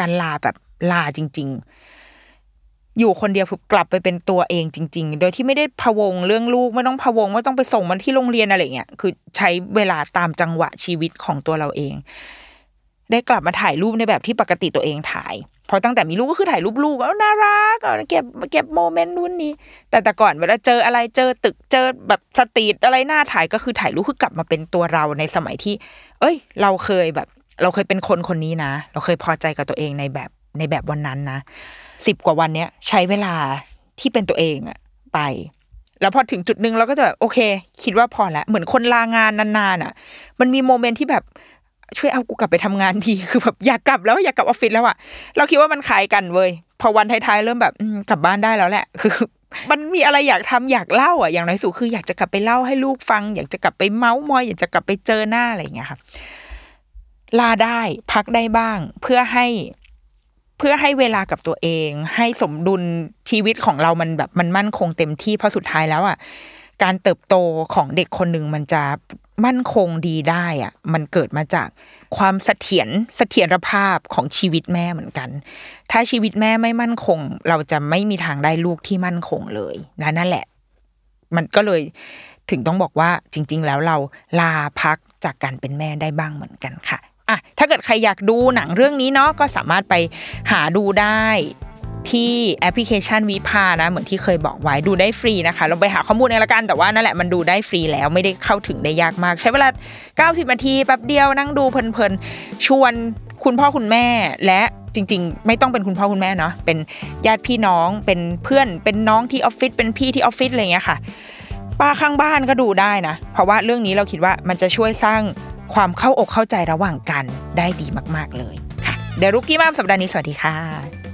การลาแบบลาจริง ๆ อยู่คนเดียวคือกลับไปเป็นตัวเองจริง ๆ โดยที่ไม่ได้พะวงเรื่องลูกไม่ต้องพะวงไม่ต้องไปส่งมันที่โรงเรียนอะไรเงี้ยคือใช้เวลาตามจังหวะชีวิตของตัวเราเอง ได้กลับมาถ่ายรูปในแบบที่ปกติตัวเองถ่ายเพราะตั้งแต่มีลูกก็คือถ่ายรูปลูกแล้วน่ารักเก็บเก็บโมเมนต์นู่นนี่แต่แต่ก่อนเวลาเจออะไรเจอตึกเจอแบบสตรีทอะไรหน้าถ่ายก็คือถ่ายรูปคือกลับมาเป็นตัวเราในสมัยที่ เอ้ย เราเคยแบบ เราเคยเป็นคนคนนี้นะ เราเคยพอใจกับตัวเองในแบบในแบบวันนั้นนะสิบกว่าวันเนี้ยใช้เวลาที่เป็นตัวเองอะไป แล้วพอถึงจุดหนึ่งเราก็จะแบบโอเค คิดว่าพอแล้วเหมือนคนลางานนานๆอะมันมีโมเมนต์ที่แบบ ช่วยเอากูกลับไปทำงานทีคือแบบอยากกลับแล้วอยากกลับออฟฟิศแล้วอะเราคิดว่ามันคล้ายกันเว้ยพอวันท้ายๆเริ่มแบบกลับบ้านได้แล้วแหละ คือ มันมีอะไรอยากทำอยากเล่าอะอย่างน้อยสุดคืออยากจะกลับไปเล่าให้ลูกฟัง อยากจะกลับไปเมาส์มอย อยากจะกลับไปเจอหน้าอะไรอย่างเงี้ยค่ะลาได้พักได้บ้าง เพื่อให้เพื่อให้เวลากับตัวเอง ให้สมดุลชีวิตของเรามันแบบมันมั่นคงเต็มที่เพราะสุดท้ายแล้วอะการเติบโตของเด็กคนหนึ่งมันจะ มั่นคงดีได้อะมันเกิดมาจากความเสถียรเสถียรภาพของชีวิตแม่เหมือนกัน ถ้าชีวิตแม่ไม่มั่นคง เราจะไม่มีทางได้ลูกที่มั่นคงเลยและนั่นแหละ มันก็เลยถึงต้องบอกว่าจริง ๆ แล้วเราลาพักจากการเป็นแม่ได้บ้างเหมือนกันค่ะอะถ้าเกิดใครอยากดูหนังเรื่องนี้เนาะก็สามารถไปหาดูได้ ที่แอปพลิเคชันวิภานะเหมือนที่เคยบอกไว้ดูได้ฟรีนะคะเราไปหาข้อมูลเองละกันแต่ว่านั่นแหละมันดูได้ฟรีแล้วไม่ได้เข้าถึงได้ยากมาก ใช้เวลา 90 นาทีแป๊บเดียวนั่งดูเพลินๆ ชวนคุณพ่อคุณแม่และจริง ๆ ไม่ต้องเป็นคุณพ่อคุณแม่เนาะเป็นญาติพี่น้องเป็นเพื่อนเป็นน้องที่ออฟฟิศเป็นพี่ที่ออฟฟิศอะไรอย่างเงี้ยค่ะป้าข้างบ้านก็ดูได้นะ เพราะว่าเรื่องนี้เราคิดว่ามันจะช่วยสร้างความเข้าอกเข้าใจระหว่างกันได้ดีมาก ๆเลยค่ะเดี๋ยวรุกกี้มามสัปดาห์นี้สวัสดีค่ะ